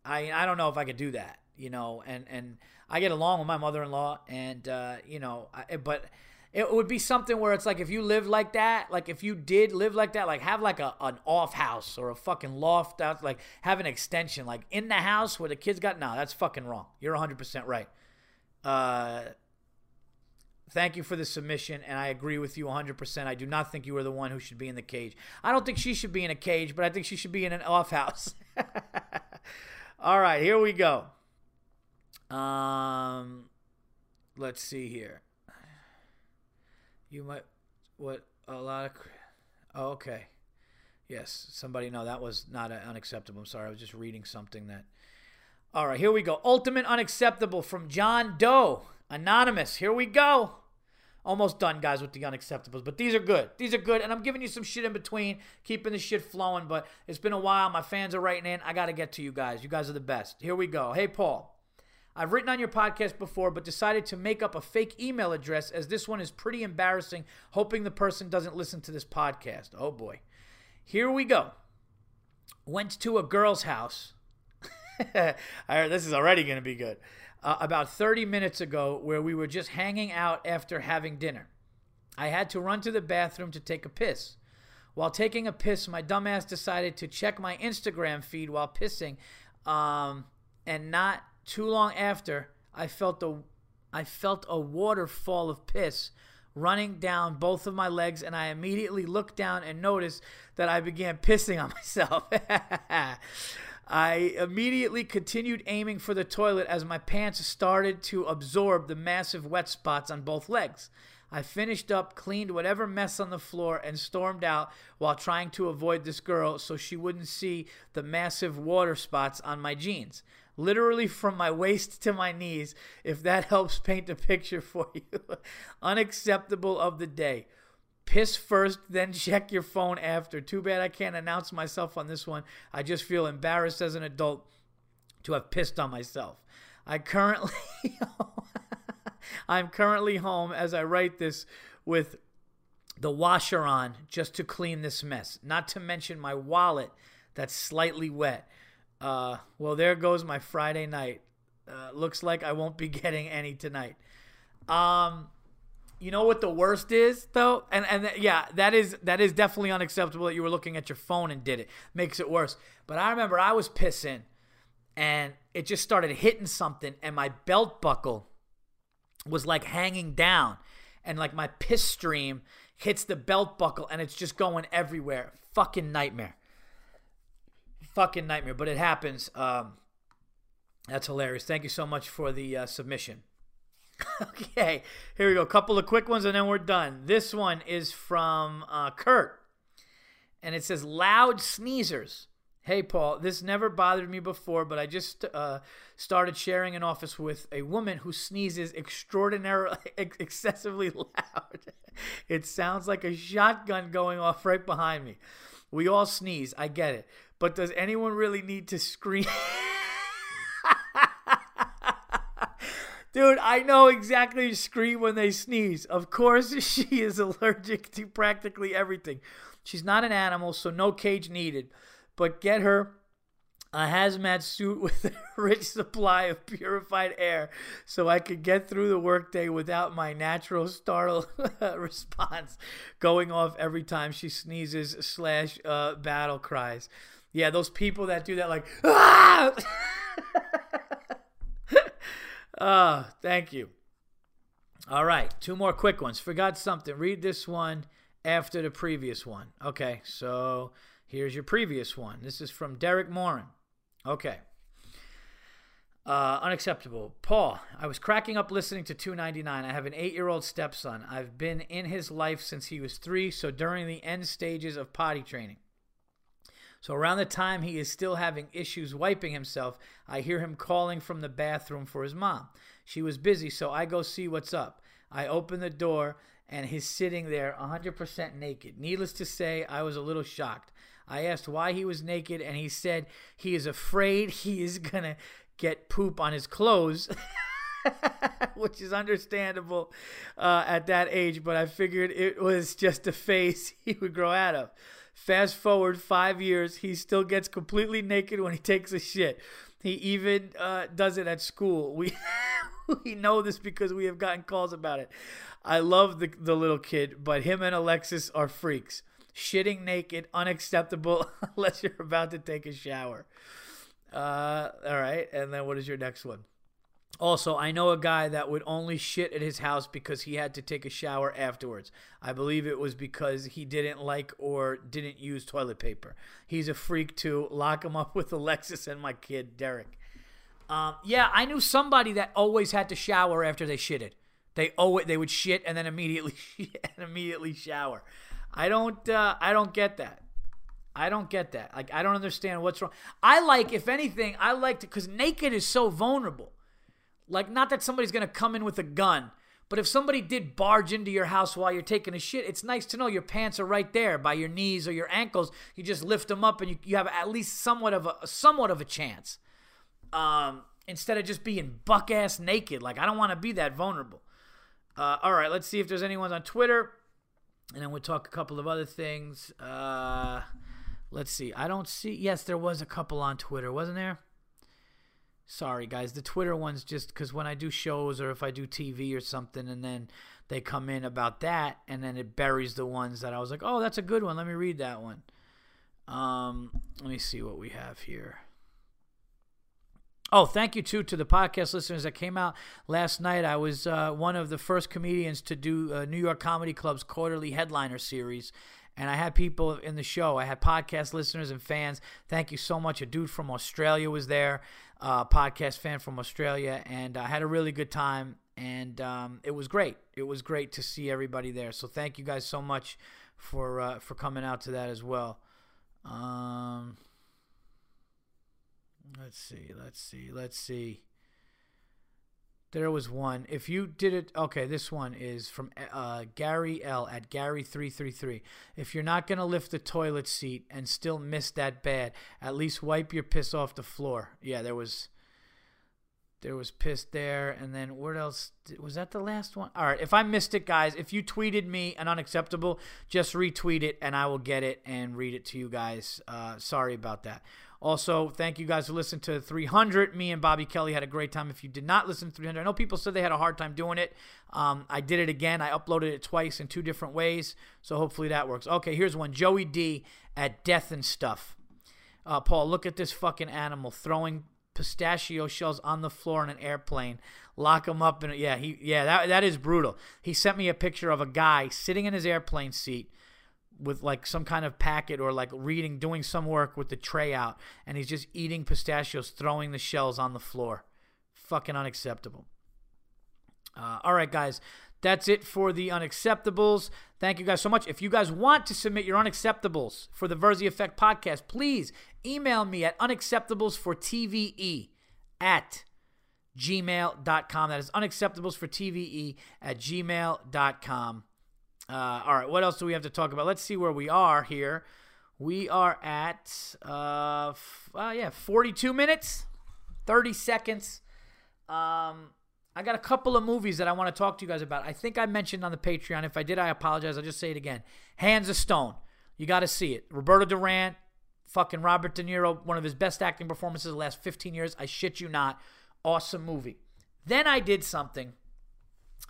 I I don't know if I could do that, you know, and and I get along with my mother-in-law, and uh, you know, I, but it would be something where it's like if you lived like that, like if you did live like that, like have like a an off house or a fucking loft out, like have an extension, like in the house where the kids got. No, that's fucking wrong. You're 100 percent right. Uh, thank you for the submission, and I agree with you 100%. I do not think you are the one who should be in the cage. I don't think she should be in a cage, but I think she should be in an off house. All right, here we go. Um, let's see here. You might what a lot of. Oh, okay. Yes, somebody. No, that was not unacceptable. I'm sorry. I was just reading something that. All right, here we go. Ultimate unacceptable from John Doe, anonymous. Here we go. Almost done, guys, with the unacceptables, but these are good. These are good, and I'm giving you some shit in between, keeping the shit flowing. But it's been a while. My fans are writing in. I got to get to you guys. You guys are the best. Here we go. Hey, Paul. I've written on your podcast before, but decided to make up a fake email address as this one is pretty embarrassing, hoping the person doesn't listen to this podcast. Oh boy. Here we go. Went to a girl's house. This is already going to be good. Uh, about 30 minutes ago, where we were just hanging out after having dinner. I had to run to the bathroom to take a piss. While taking a piss, my dumbass decided to check my Instagram feed while pissing um, and not too long after, I felt a I felt a waterfall of piss running down both of my legs, and I immediately looked down and noticed that I began pissing on myself. I immediately continued aiming for the toilet as my pants started to absorb the massive wet spots on both legs. I finished up, cleaned whatever mess on the floor, and stormed out while trying to avoid this girl so she wouldn't see the massive water spots on my jeans literally from my waist to my knees, if that helps paint a picture for you. Unacceptable of the day. Piss first, then check your phone after. Too bad I can't announce myself on this one. I just feel embarrassed as an adult to have pissed on myself. I currently I'm currently home as I write this with the washer on just to clean this mess. Not to mention my wallet that's slightly wet. Uh, well, there goes my Friday night. Uh, looks like I won't be getting any tonight. Um, you know what the worst is though, and and th- yeah, that is that is definitely unacceptable that you were looking at your phone and did it. Makes it worse. But I remember I was pissing, and it just started hitting something, and my belt buckle was like hanging down, and like my piss stream hits the belt buckle, and it's just going everywhere. Fucking nightmare fucking nightmare, but it happens. Um, that's hilarious. Thank you so much for the uh, submission. okay, here we go. A couple of quick ones and then we're done. This one is from uh, Kurt, and it says loud sneezers. Hey, Paul, this never bothered me before, but I just uh, started sharing an office with a woman who sneezes extraordinarily, excessively loud. it sounds like a shotgun going off right behind me. We all sneeze. I get it. But does anyone really need to scream? Dude, I know exactly scream when they sneeze. Of course, she is allergic to practically everything. She's not an animal, so no cage needed. But get her a hazmat suit with a rich supply of purified air so I could get through the workday without my natural startle response going off every time she sneezes slash uh, battle cries. Yeah, those people that do that like ah. Oh, thank you. All right, two more quick ones. Forgot something. Read this one after the previous one. Okay, so here's your previous one. This is from Derek Morin. Okay. Uh, unacceptable. Paul, I was cracking up listening to 299. I have an eight year old stepson. I've been in his life since he was three, so during the end stages of potty training. So around the time he is still having issues wiping himself, I hear him calling from the bathroom for his mom. She was busy, so I go see what's up. I open the door and he's sitting there 100% naked. Needless to say, I was a little shocked. I asked why he was naked, and he said he is afraid he is going to get poop on his clothes. which is understandable uh, at that age, but I figured it was just a phase he would grow out of. Fast forward five years, he still gets completely naked when he takes a shit. He even uh, does it at school. We we know this because we have gotten calls about it. I love the the little kid, but him and Alexis are freaks shitting naked, unacceptable unless you're about to take a shower. Uh, all right, and then what is your next one? Also, I know a guy that would only shit at his house because he had to take a shower afterwards. I believe it was because he didn't like or didn't use toilet paper. He's a freak too. Lock him up with Alexis and my kid, Derek. Um, yeah, I knew somebody that always had to shower after they shitted. They always they would shit and then immediately and immediately shower. I don't uh, I don't get that. I don't get that. Like I don't understand what's wrong. I like, if anything, I like to because naked is so vulnerable. Like not that somebody's gonna come in with a gun, but if somebody did barge into your house while you're taking a shit, it's nice to know your pants are right there by your knees or your ankles. You just lift them up and you, you have at least somewhat of a somewhat of a chance. Um, instead of just being buck ass naked. Like I don't want to be that vulnerable. Uh, all right, let's see if there's anyone on Twitter, and then we'll talk a couple of other things. Uh, Let's see. I don't see. Yes, there was a couple on Twitter, wasn't there? Sorry, guys. The Twitter ones just because when I do shows or if I do TV or something, and then they come in about that, and then it buries the ones that I was like, oh, that's a good one. Let me read that one. Um, let me see what we have here. Oh, thank you too to the podcast listeners that came out last night. I was uh, one of the first comedians to do uh, New York Comedy Club's quarterly headliner series, and I had people in the show. I had podcast listeners and fans. Thank you so much. A dude from Australia was there, a podcast fan from Australia, and I had a really good time. And um, it was great. It was great to see everybody there. So thank you guys so much for uh, for coming out to that as well. Um, let's see. Let's see. Let's see. There was one. If you did it, okay. This one is from uh, Gary L at Gary three three three. If you're not gonna lift the toilet seat and still miss that bad, at least wipe your piss off the floor. Yeah, there was. There was piss there, and then what else? Was that the last one? All right. If I missed it, guys, if you tweeted me an unacceptable, just retweet it, and I will get it and read it to you guys. Uh, sorry about that. Also, thank you guys for listening to 300. Me and Bobby Kelly had a great time. If you did not listen to 300, I know people said they had a hard time doing it. Um, I did it again. I uploaded it twice in two different ways, so hopefully that works. Okay, here's one. Joey D at Death and Stuff. Uh, Paul, look at this fucking animal throwing pistachio shells on the floor in an airplane. Lock him up and yeah, he yeah that that is brutal. He sent me a picture of a guy sitting in his airplane seat with like some kind of packet or like reading, doing some work with the tray out, and he's just eating pistachios, throwing the shells on the floor. Fucking unacceptable. Uh, all right, guys, that's it for the unacceptables. Thank you guys so much. If you guys want to submit your unacceptables for the Virzi Effect podcast, please email me at unacceptablesfortve at gmail.com. That is unacceptables for TVE at gmail.com. Uh, all right, what else do we have to talk about? Let's see where we are here. We are at, uh, f- uh, yeah, 42 minutes, 30 seconds. Um, I got a couple of movies that I want to talk to you guys about. I think I mentioned on the Patreon. If I did, I apologize. I'll just say it again. Hands of Stone. You got to see it. Roberto Duran, fucking Robert De Niro, one of his best acting performances the last 15 years. I shit you not. Awesome movie. Then I did something.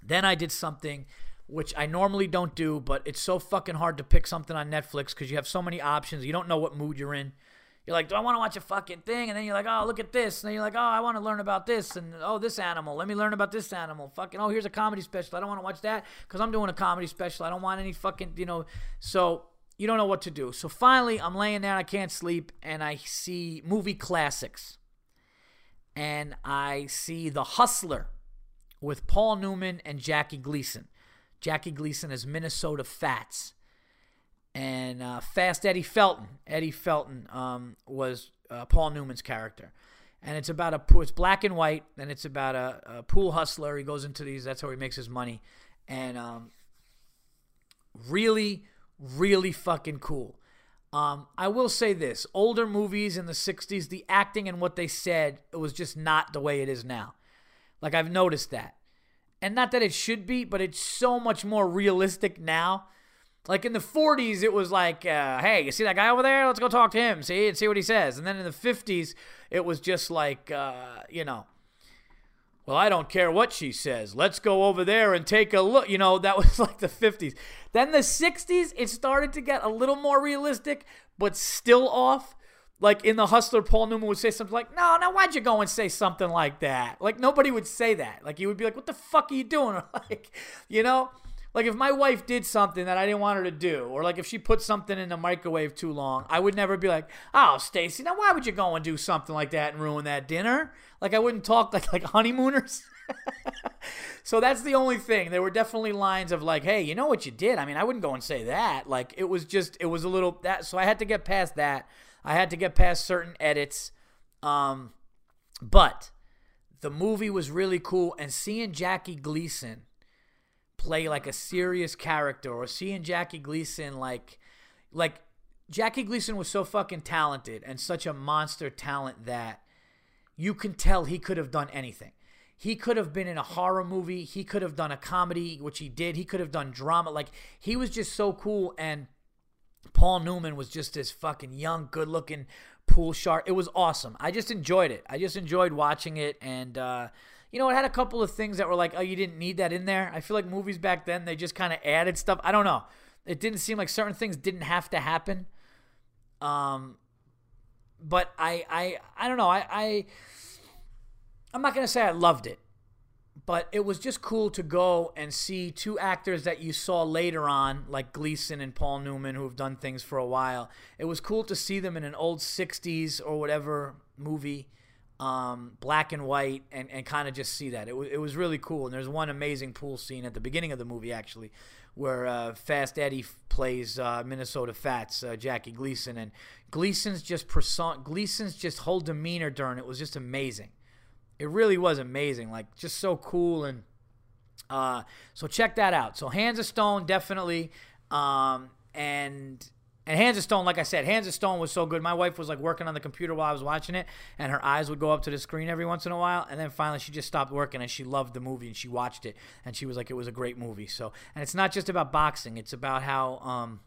Then I did something which I normally don't do, but it's so fucking hard to pick something on Netflix because you have so many options. You don't know what mood you're in. You're like, do I want to watch a fucking thing? And then you're like, oh, look at this. And then you're like, oh, I want to learn about this. And oh, this animal. Let me learn about this animal. Fucking, oh, here's a comedy special. I don't want to watch that because I'm doing a comedy special. I don't want any fucking, you know. So you don't know what to do. So finally, I'm laying down. I can't sleep. And I see movie classics. And I see The Hustler with Paul Newman and Jackie Gleason. Jackie Gleason as Minnesota Fats. And uh, Fast Eddie Felson. Eddie Felson um, was uh, Paul Newman's character. And it's about a it's black and white, and it's about a, a pool hustler. He goes into these. That's how he makes his money, and um, really, really fucking cool. Um, I will say this: older movies in the '60s, the acting and what they said, it was just not the way it is now. Like I've noticed that and not that it should be, but it's so much more realistic now. Like in the 40s, it was like, uh, hey, you see that guy over there? Let's go talk to him, see, and see what he says. And then in the 50s, it was just like, uh, you know, well, I don't care what she says. Let's go over there and take a look. You know, that was like the 50s. Then the 60s, it started to get a little more realistic, but still off. Like in the Hustler, Paul Newman would say something like, "No, now why'd you go and say something like that?" Like nobody would say that. Like you would be like, "What the fuck are you doing?" Or like, you know, like if my wife did something that I didn't want her to do, or like if she put something in the microwave too long, I would never be like, "Oh, Stacy, now why would you go and do something like that and ruin that dinner?" Like I wouldn't talk like like honeymooners. so that's the only thing. There were definitely lines of like, "Hey, you know what you did?" I mean, I wouldn't go and say that. Like it was just it was a little that. So I had to get past that. I had to get past certain edits. Um, but the movie was really cool, and seeing Jackie Gleason play like a serious character, or seeing Jackie Gleason like, like Jackie Gleason was so fucking talented and such a monster talent that you can tell he could have done anything. He could have been in a horror movie. He could have done a comedy, which he did. He could have done drama. Like he was just so cool and Paul Newman was just this fucking young, good looking pool shark. It was awesome. I just enjoyed it. I just enjoyed watching it. And, uh, you know, it had a couple of things that were like, oh, you didn't need that in there. I feel like movies back then, they just kind of added stuff. I don't know. It didn't seem like certain things didn't have to happen. Um, but I, I, I don't know. I, I, I'm not gonna say I loved it but it was just cool to go and see two actors that you saw later on, like Gleason and Paul Newman, who have done things for a while. It was cool to see them in an old 60s or whatever movie, um, black and white, and, and kind of just see that. It, w- it was really cool. And there's one amazing pool scene at the beginning of the movie, actually, where uh, Fast Eddie plays uh, Minnesota Fats, uh, Jackie Gleason. And Gleason's just, person- Gleason's just whole demeanor during it was just amazing it really was amazing. Like just so cool and uh, so check that out. So Hands of Stone definitely, um, and and Hands of Stone, like I said, Hands of Stone was so good. My wife was like working on the computer while I was watching it, and her eyes would go up to the screen every once in a while. And then finally, she just stopped working and she loved the movie and she watched it and she was like, it was a great movie. So, and it's not just about boxing; it's about how um,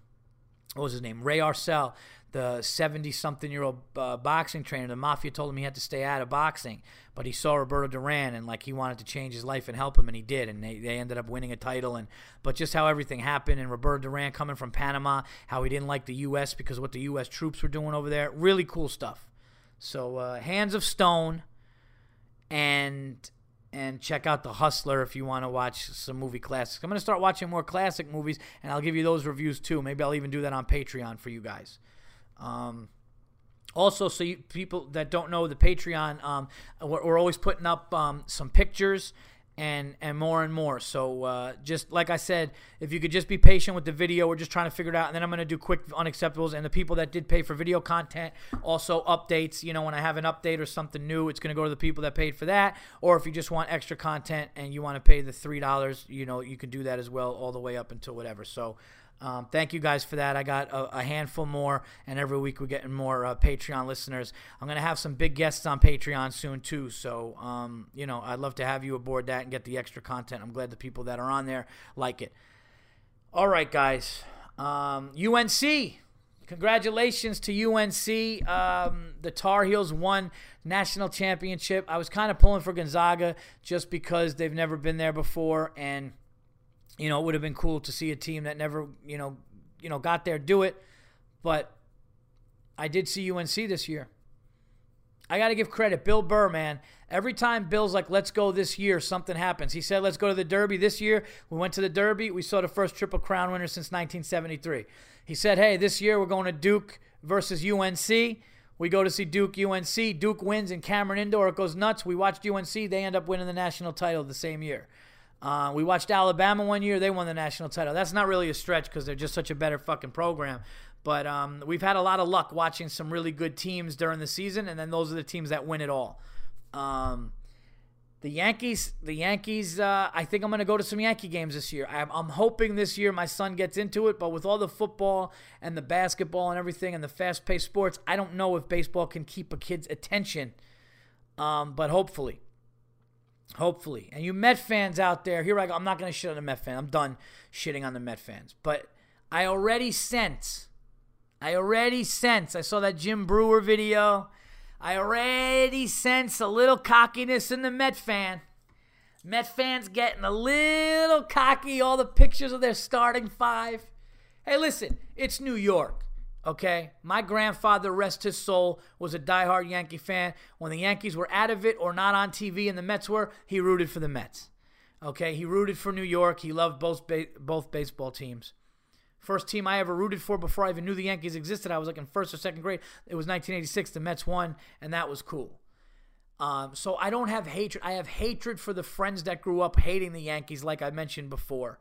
what was his name, Ray Arcel, the 70 something year old uh, boxing trainer. The mafia told him he had to stay out of boxing, but he saw Roberto Duran and like he wanted to change his life and help him, and he did. And they, they ended up winning a title. And but just how everything happened, and Roberto Duran coming from Panama, how he didn't like the U.S. because of what the U.S. troops were doing over there. Really cool stuff. So uh, Hands of Stone, and and check out The Hustler if you want to watch some movie classics. I'm going to start watching more classic movies, and I'll give you those reviews too. Maybe I'll even do that on Patreon for you guys. Um, also, so you, people that don't know the Patreon, um, we're, we're, always putting up um, some pictures and and more and more. So uh, just like I said, if you could just be patient with the video, we're just trying to figure it out, and then I'm gonna do quick unacceptables. And the people that did pay for video content, also updates. You know, when I have an update or something new, it's gonna go to the people that paid for that. Or if you just want extra content and you want to pay the three dollars, you know, you can do that as well, all the way up until whatever. So. Um, thank you guys for that. I got a, a, handful more, and every week we're getting more uh, Patreon listeners. I'm going to have some big guests on Patreon soon, too. So, um, you know, I'd love to have you aboard that and get the extra content. I'm glad the people that are on there like it. All right, guys. Um, UNC. Congratulations to UNC. Um, the Tar Heels won national championship. I was kind of pulling for Gonzaga just because they've never been there before, and – you know, it would have been cool to see a team that never, you know, you know, got there do it. But I did see UNC this year. I got to give credit. Bill Burr, man. Every time Bill's like, let's go this year, something happens. He said, let's go to the Derby this year. We went to the Derby. We saw the first Triple Crown winner since 1973. He said, hey, this year we're going to Duke versus UNC. We go to see Duke UNC. Duke wins in Cameron Indoor. It goes nuts. We watched UNC. They end up winning the national title the same year. Uh, we watched Alabama one year; they won the national title. That's not really a stretch because they're just such a better fucking program. But um, we've had a lot of luck watching some really good teams during the season, and then those are the teams that win it all. Um, the Yankees, the Yankees. Uh, I think I'm going to go to some Yankee games this year. I'm, I'm, hoping this year my son gets into it, but with all the football and the basketball and everything and the fast-paced sports, I don't know if baseball can keep a kid's attention. Um, but hopefully, Hopefully. And you Met fans out there, here I go. I'm not going to shit on the Met fan. I'm done shitting on the Met fans. But I already sense, I already sense, I saw that Jim Breuer video. I already sense a little cockiness in the Met fan. Met fans getting a little cocky, all the pictures of their starting five. Hey, listen, it's New York. Okay, my grandfather, rest his soul, was a diehard Yankee fan. When the Yankees were out of it or not on TV and the Mets were, he rooted for the Mets. Okay, he rooted for New York. He loved both ba- both baseball teams. First team I ever rooted for before I even knew the Yankees existed. I was like in first or second grade. It was 1986. The Mets won, and that was cool. Um, so I don't have hatred. I have hatred for the friends that grew up hating the Yankees, like I mentioned before.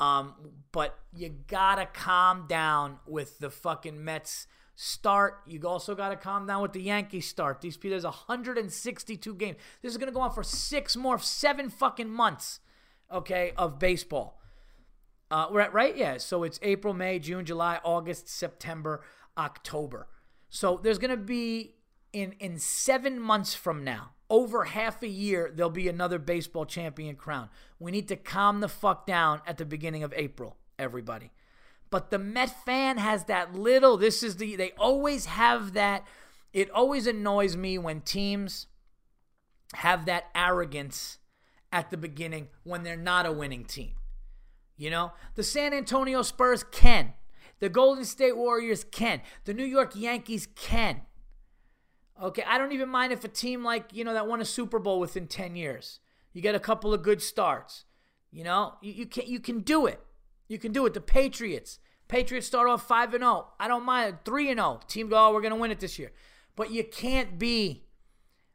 Um, but you gotta calm down with the fucking Mets start. You also gotta calm down with the Yankees start. These people, there's 162 games. This is gonna go on for six more, seven fucking months, okay, of baseball. Uh, right, right, yeah. So it's April, May, June, July, August, September, October. So there's gonna be in in seven months from now, over half a year, there'll be another baseball champion crown. We need to calm the fuck down at the beginning of April, everybody. But the Met fan has that little. This is the. They always have that. It always annoys me when teams have that arrogance at the beginning when they're not a winning team. You know, the San Antonio Spurs can. The Golden State Warriors can. The New York Yankees can. Okay, I don't even mind if a team like, you know, that won a Super Bowl within 10 years. You get a couple of good starts. You know, you, you can you can do it. You can do it. The Patriots. Patriots start off 5 and 0. I don't mind 3 and 0. Team go, oh, we're going to win it this year. But you can't be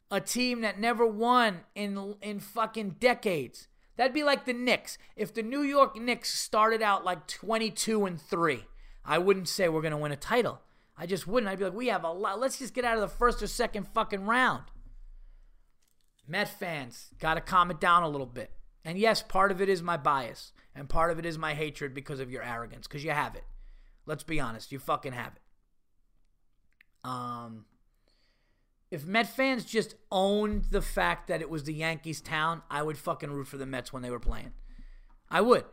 a team that never won in in fucking decades. That'd be like the Knicks. If the New York Knicks started out like 22 and 3, I wouldn't say we're going to win a title. I just wouldn't. I'd be like, we have a lot. Let's just get out of the first or second fucking round. Met fans, got to calm it down a little bit. And yes, part of it is my bias, and part of it is my hatred because of your arrogance, because you have it. Let's be honest, you fucking have it. Um, if Met fans just owned the fact that it was the Yankees' town, I would fucking root for the Mets when they were playing. I would.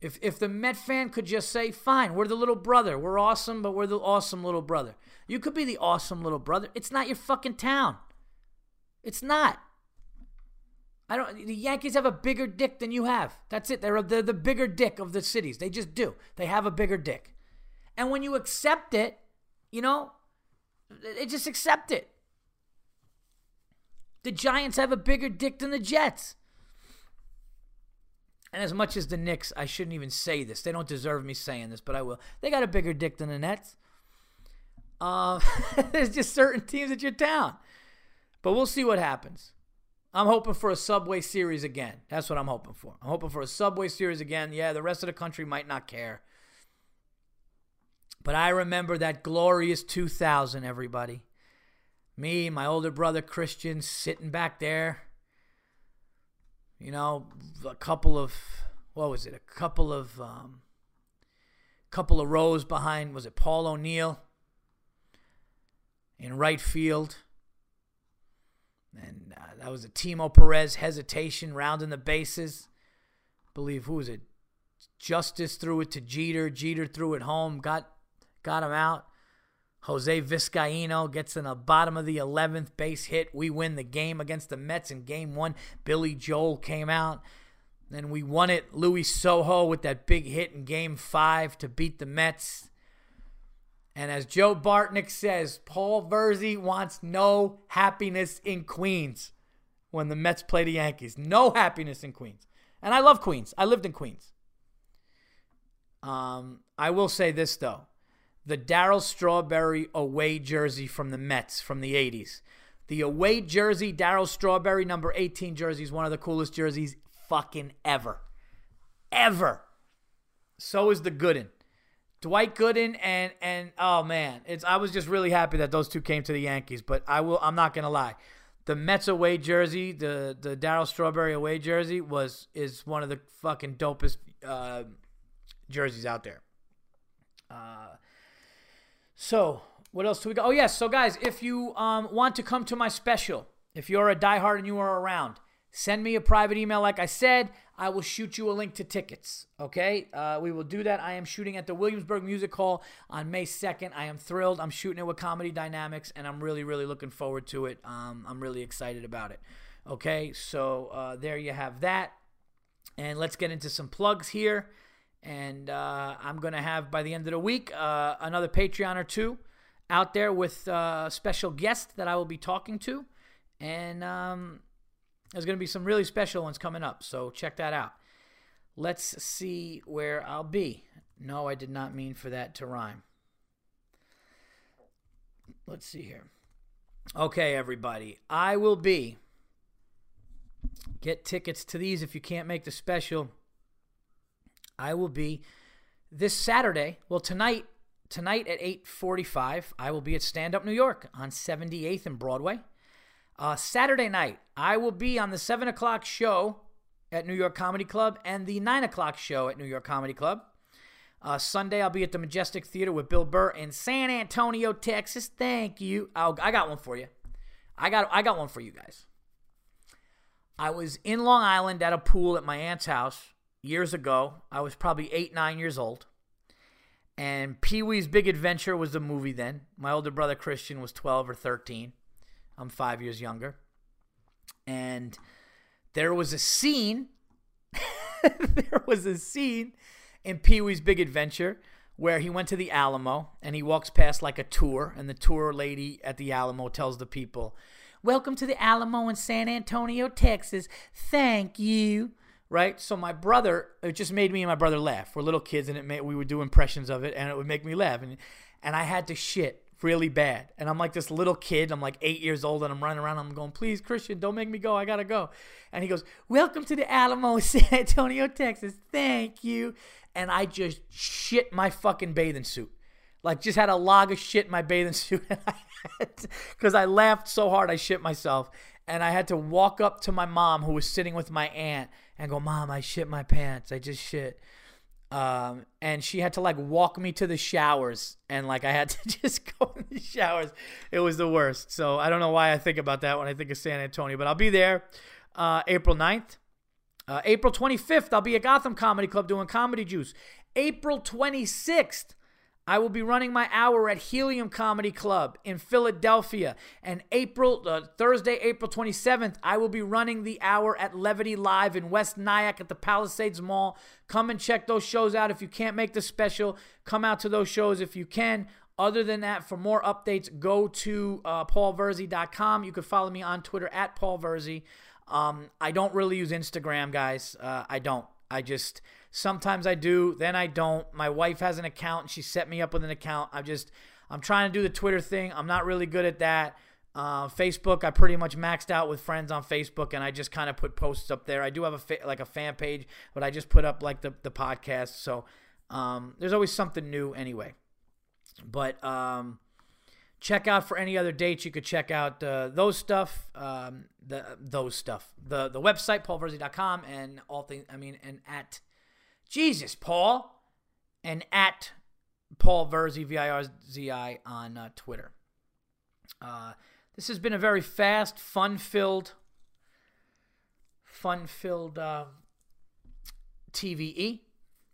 If if the Met fan could just say, "Fine, we're the little brother. We're awesome, but we're the awesome little brother." You could be the awesome little brother. It's not your fucking town. It's not. I don't. The Yankees have a bigger dick than you have. That's it. They're they're the bigger dick of the cities. They just do. They have a bigger dick, and when you accept it, you know, they just accept it. The Giants have a bigger dick than the Jets. And as much as the Knicks, I shouldn't even say this. They don't deserve me saying this, but I will. They got a bigger dick than the Nets. Uh, there's just certain teams at your town. But we'll see what happens. I'm hoping for a Subway Series again. That's what I'm hoping for. I'm hoping for a Subway Series again. Yeah, the rest of the country might not care. But I remember that glorious 2000, everybody. Me, my older brother Christian, sitting back there. You know, a couple of what was it? A couple of um, couple of rows behind. Was it Paul O'Neill in right field? And uh, that was a Timo Perez hesitation, rounding the bases. I believe who was it? Justice threw it to Jeter. Jeter threw it home. Got got him out. Jose Vizcaino gets in the bottom of the 11th base hit. We win the game against the Mets in game one. Billy Joel came out. Then we won it. Luis Sojo with that big hit in game five to beat the Mets. And as Joe Bartnick says, Paul Virzi wants no happiness in Queens when the Mets play the Yankees. No happiness in Queens. And I love Queens. I lived in Queens. Um, I will say this, though the Darryl Strawberry away jersey from the Mets from the 80s. The away jersey, Darryl Strawberry number 18 jersey is one of the coolest jerseys fucking ever. Ever. So is the Gooden. Dwight Gooden and and oh man, it's I was just really happy that those two came to the Yankees, but I will I'm not gonna lie. The Mets away jersey, the the Darryl Strawberry away jersey was is one of the fucking dopest uh, jerseys out there. Uh, so, what else do we got? Oh, yes. So, guys, if you um, want to come to my special, if you're a diehard and you are around, send me a private email. Like I said, I will shoot you a link to tickets. Okay? Uh, we will do that. I am shooting at the Williamsburg Music Hall on May 2nd. I am thrilled. I'm shooting it with Comedy Dynamics, and I'm really, really looking forward to it. Um, I'm really excited about it. Okay? So, uh, there you have that. And let's get into some plugs here. And uh, I'm going to have by the end of the week uh, another Patreon or two out there with uh, special guests that I will be talking to. And um, there's going to be some really special ones coming up. So check that out. Let's see where I'll be. No, I did not mean for that to rhyme. Let's see here. Okay, everybody. I will be. Get tickets to these if you can't make the special. I will be this Saturday. Well, tonight, tonight at 8:45, I will be at Stand Up New York on 78th and Broadway. Uh, Saturday night, I will be on the seven o'clock show at New York Comedy Club and the nine o'clock show at New York Comedy Club. Uh, Sunday, I'll be at the Majestic Theater with Bill Burr in San Antonio, Texas. Thank you. I'll, I got one for you. I got I got one for you guys. I was in Long Island at a pool at my aunt's house years ago. I was probably eight, nine years old. And Pee Wee's Big Adventure was the movie then. My older brother Christian was 12 or 13. I'm five years younger. And there was a scene. there was a scene in Pee Wee's Big Adventure where he went to the Alamo and he walks past like a tour, and the tour lady at the Alamo tells the people, Welcome to the Alamo in San Antonio, Texas. Thank you. Right? So my brother, it just made me and my brother laugh. We're little kids and it made, we would do impressions of it and it would make me laugh. And, and I had to shit really bad. And I'm like this little kid. I'm like eight years old and I'm running around. I'm going, please, Christian, don't make me go. I got to go. And he goes, Welcome to the Alamo, San Antonio, Texas. Thank you. And I just shit my fucking bathing suit. Like, just had a log of shit in my bathing suit. Because I laughed so hard, I shit myself. And I had to walk up to my mom, who was sitting with my aunt, and go, Mom, I shit my pants. I just shit. Um, and she had to like walk me to the showers and like i had to just go in the showers. It was the worst. So i don't know why i think about that when i think of san antonio but i'll be there uh, april 9th uh, april 25th i'll be at gotham comedy club doing comedy juice. April 26th I will be running my hour at Helium Comedy Club in Philadelphia. And April, uh, Thursday, April 27th, I will be running the hour at Levity Live in West Nyack at the Palisades Mall. Come and check those shows out. If you can't make the special, come out to those shows if you can. Other than that, for more updates, go to uh, paulvirzi.com. You can follow me on Twitter at paulvirzi. Um, I don't really use Instagram, guys. Uh, I don't. I just Sometimes I do, then I don't. My wife has an account and she set me up with an account. I'm just, I'm trying to do the Twitter thing. I'm not really good at that. Uh, Facebook, I pretty much maxed out with friends on Facebook, and I just kind of put posts up there. I do have a fa- like a fan page, but I just put up like the the podcast. So um, there's always something new anyway. But um, check out for any other dates. You could check out uh, those stuff, um, the those stuff, the the website paulvirzi.com and all things. I mean, and at Jesus, Paul. And at Paul Virzi, V I R Z I, on uh, Twitter. Uh, this has been a very fast, fun filled, fun filled uh, TVE.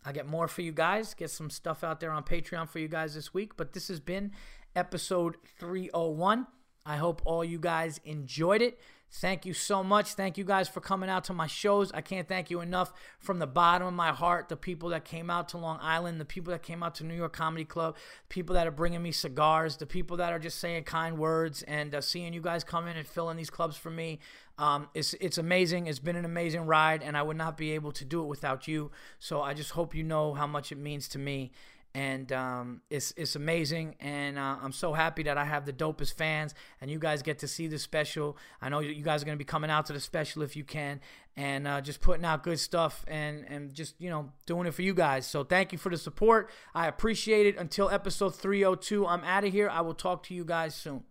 I get more for you guys, get some stuff out there on Patreon for you guys this week. But this has been episode 301. I hope all you guys enjoyed it. Thank you so much. Thank you guys for coming out to my shows. I can't thank you enough from the bottom of my heart. The people that came out to Long Island, the people that came out to New York Comedy Club, people that are bringing me cigars, the people that are just saying kind words and uh, seeing you guys come in and fill in these clubs for me. Um, it's it's amazing. It's been an amazing ride, and I would not be able to do it without you. So I just hope you know how much it means to me and um, it's it's amazing. And uh, I'm so happy that I have the dopest fans, and you guys get to see the special. I know you guys are to be coming out to the special if you can, and uh, just putting out good stuff and and just you know doing it for you guys. So thank you for the support. I appreciate it. Until episode 302, I'm out of here. I will talk to you guys soon.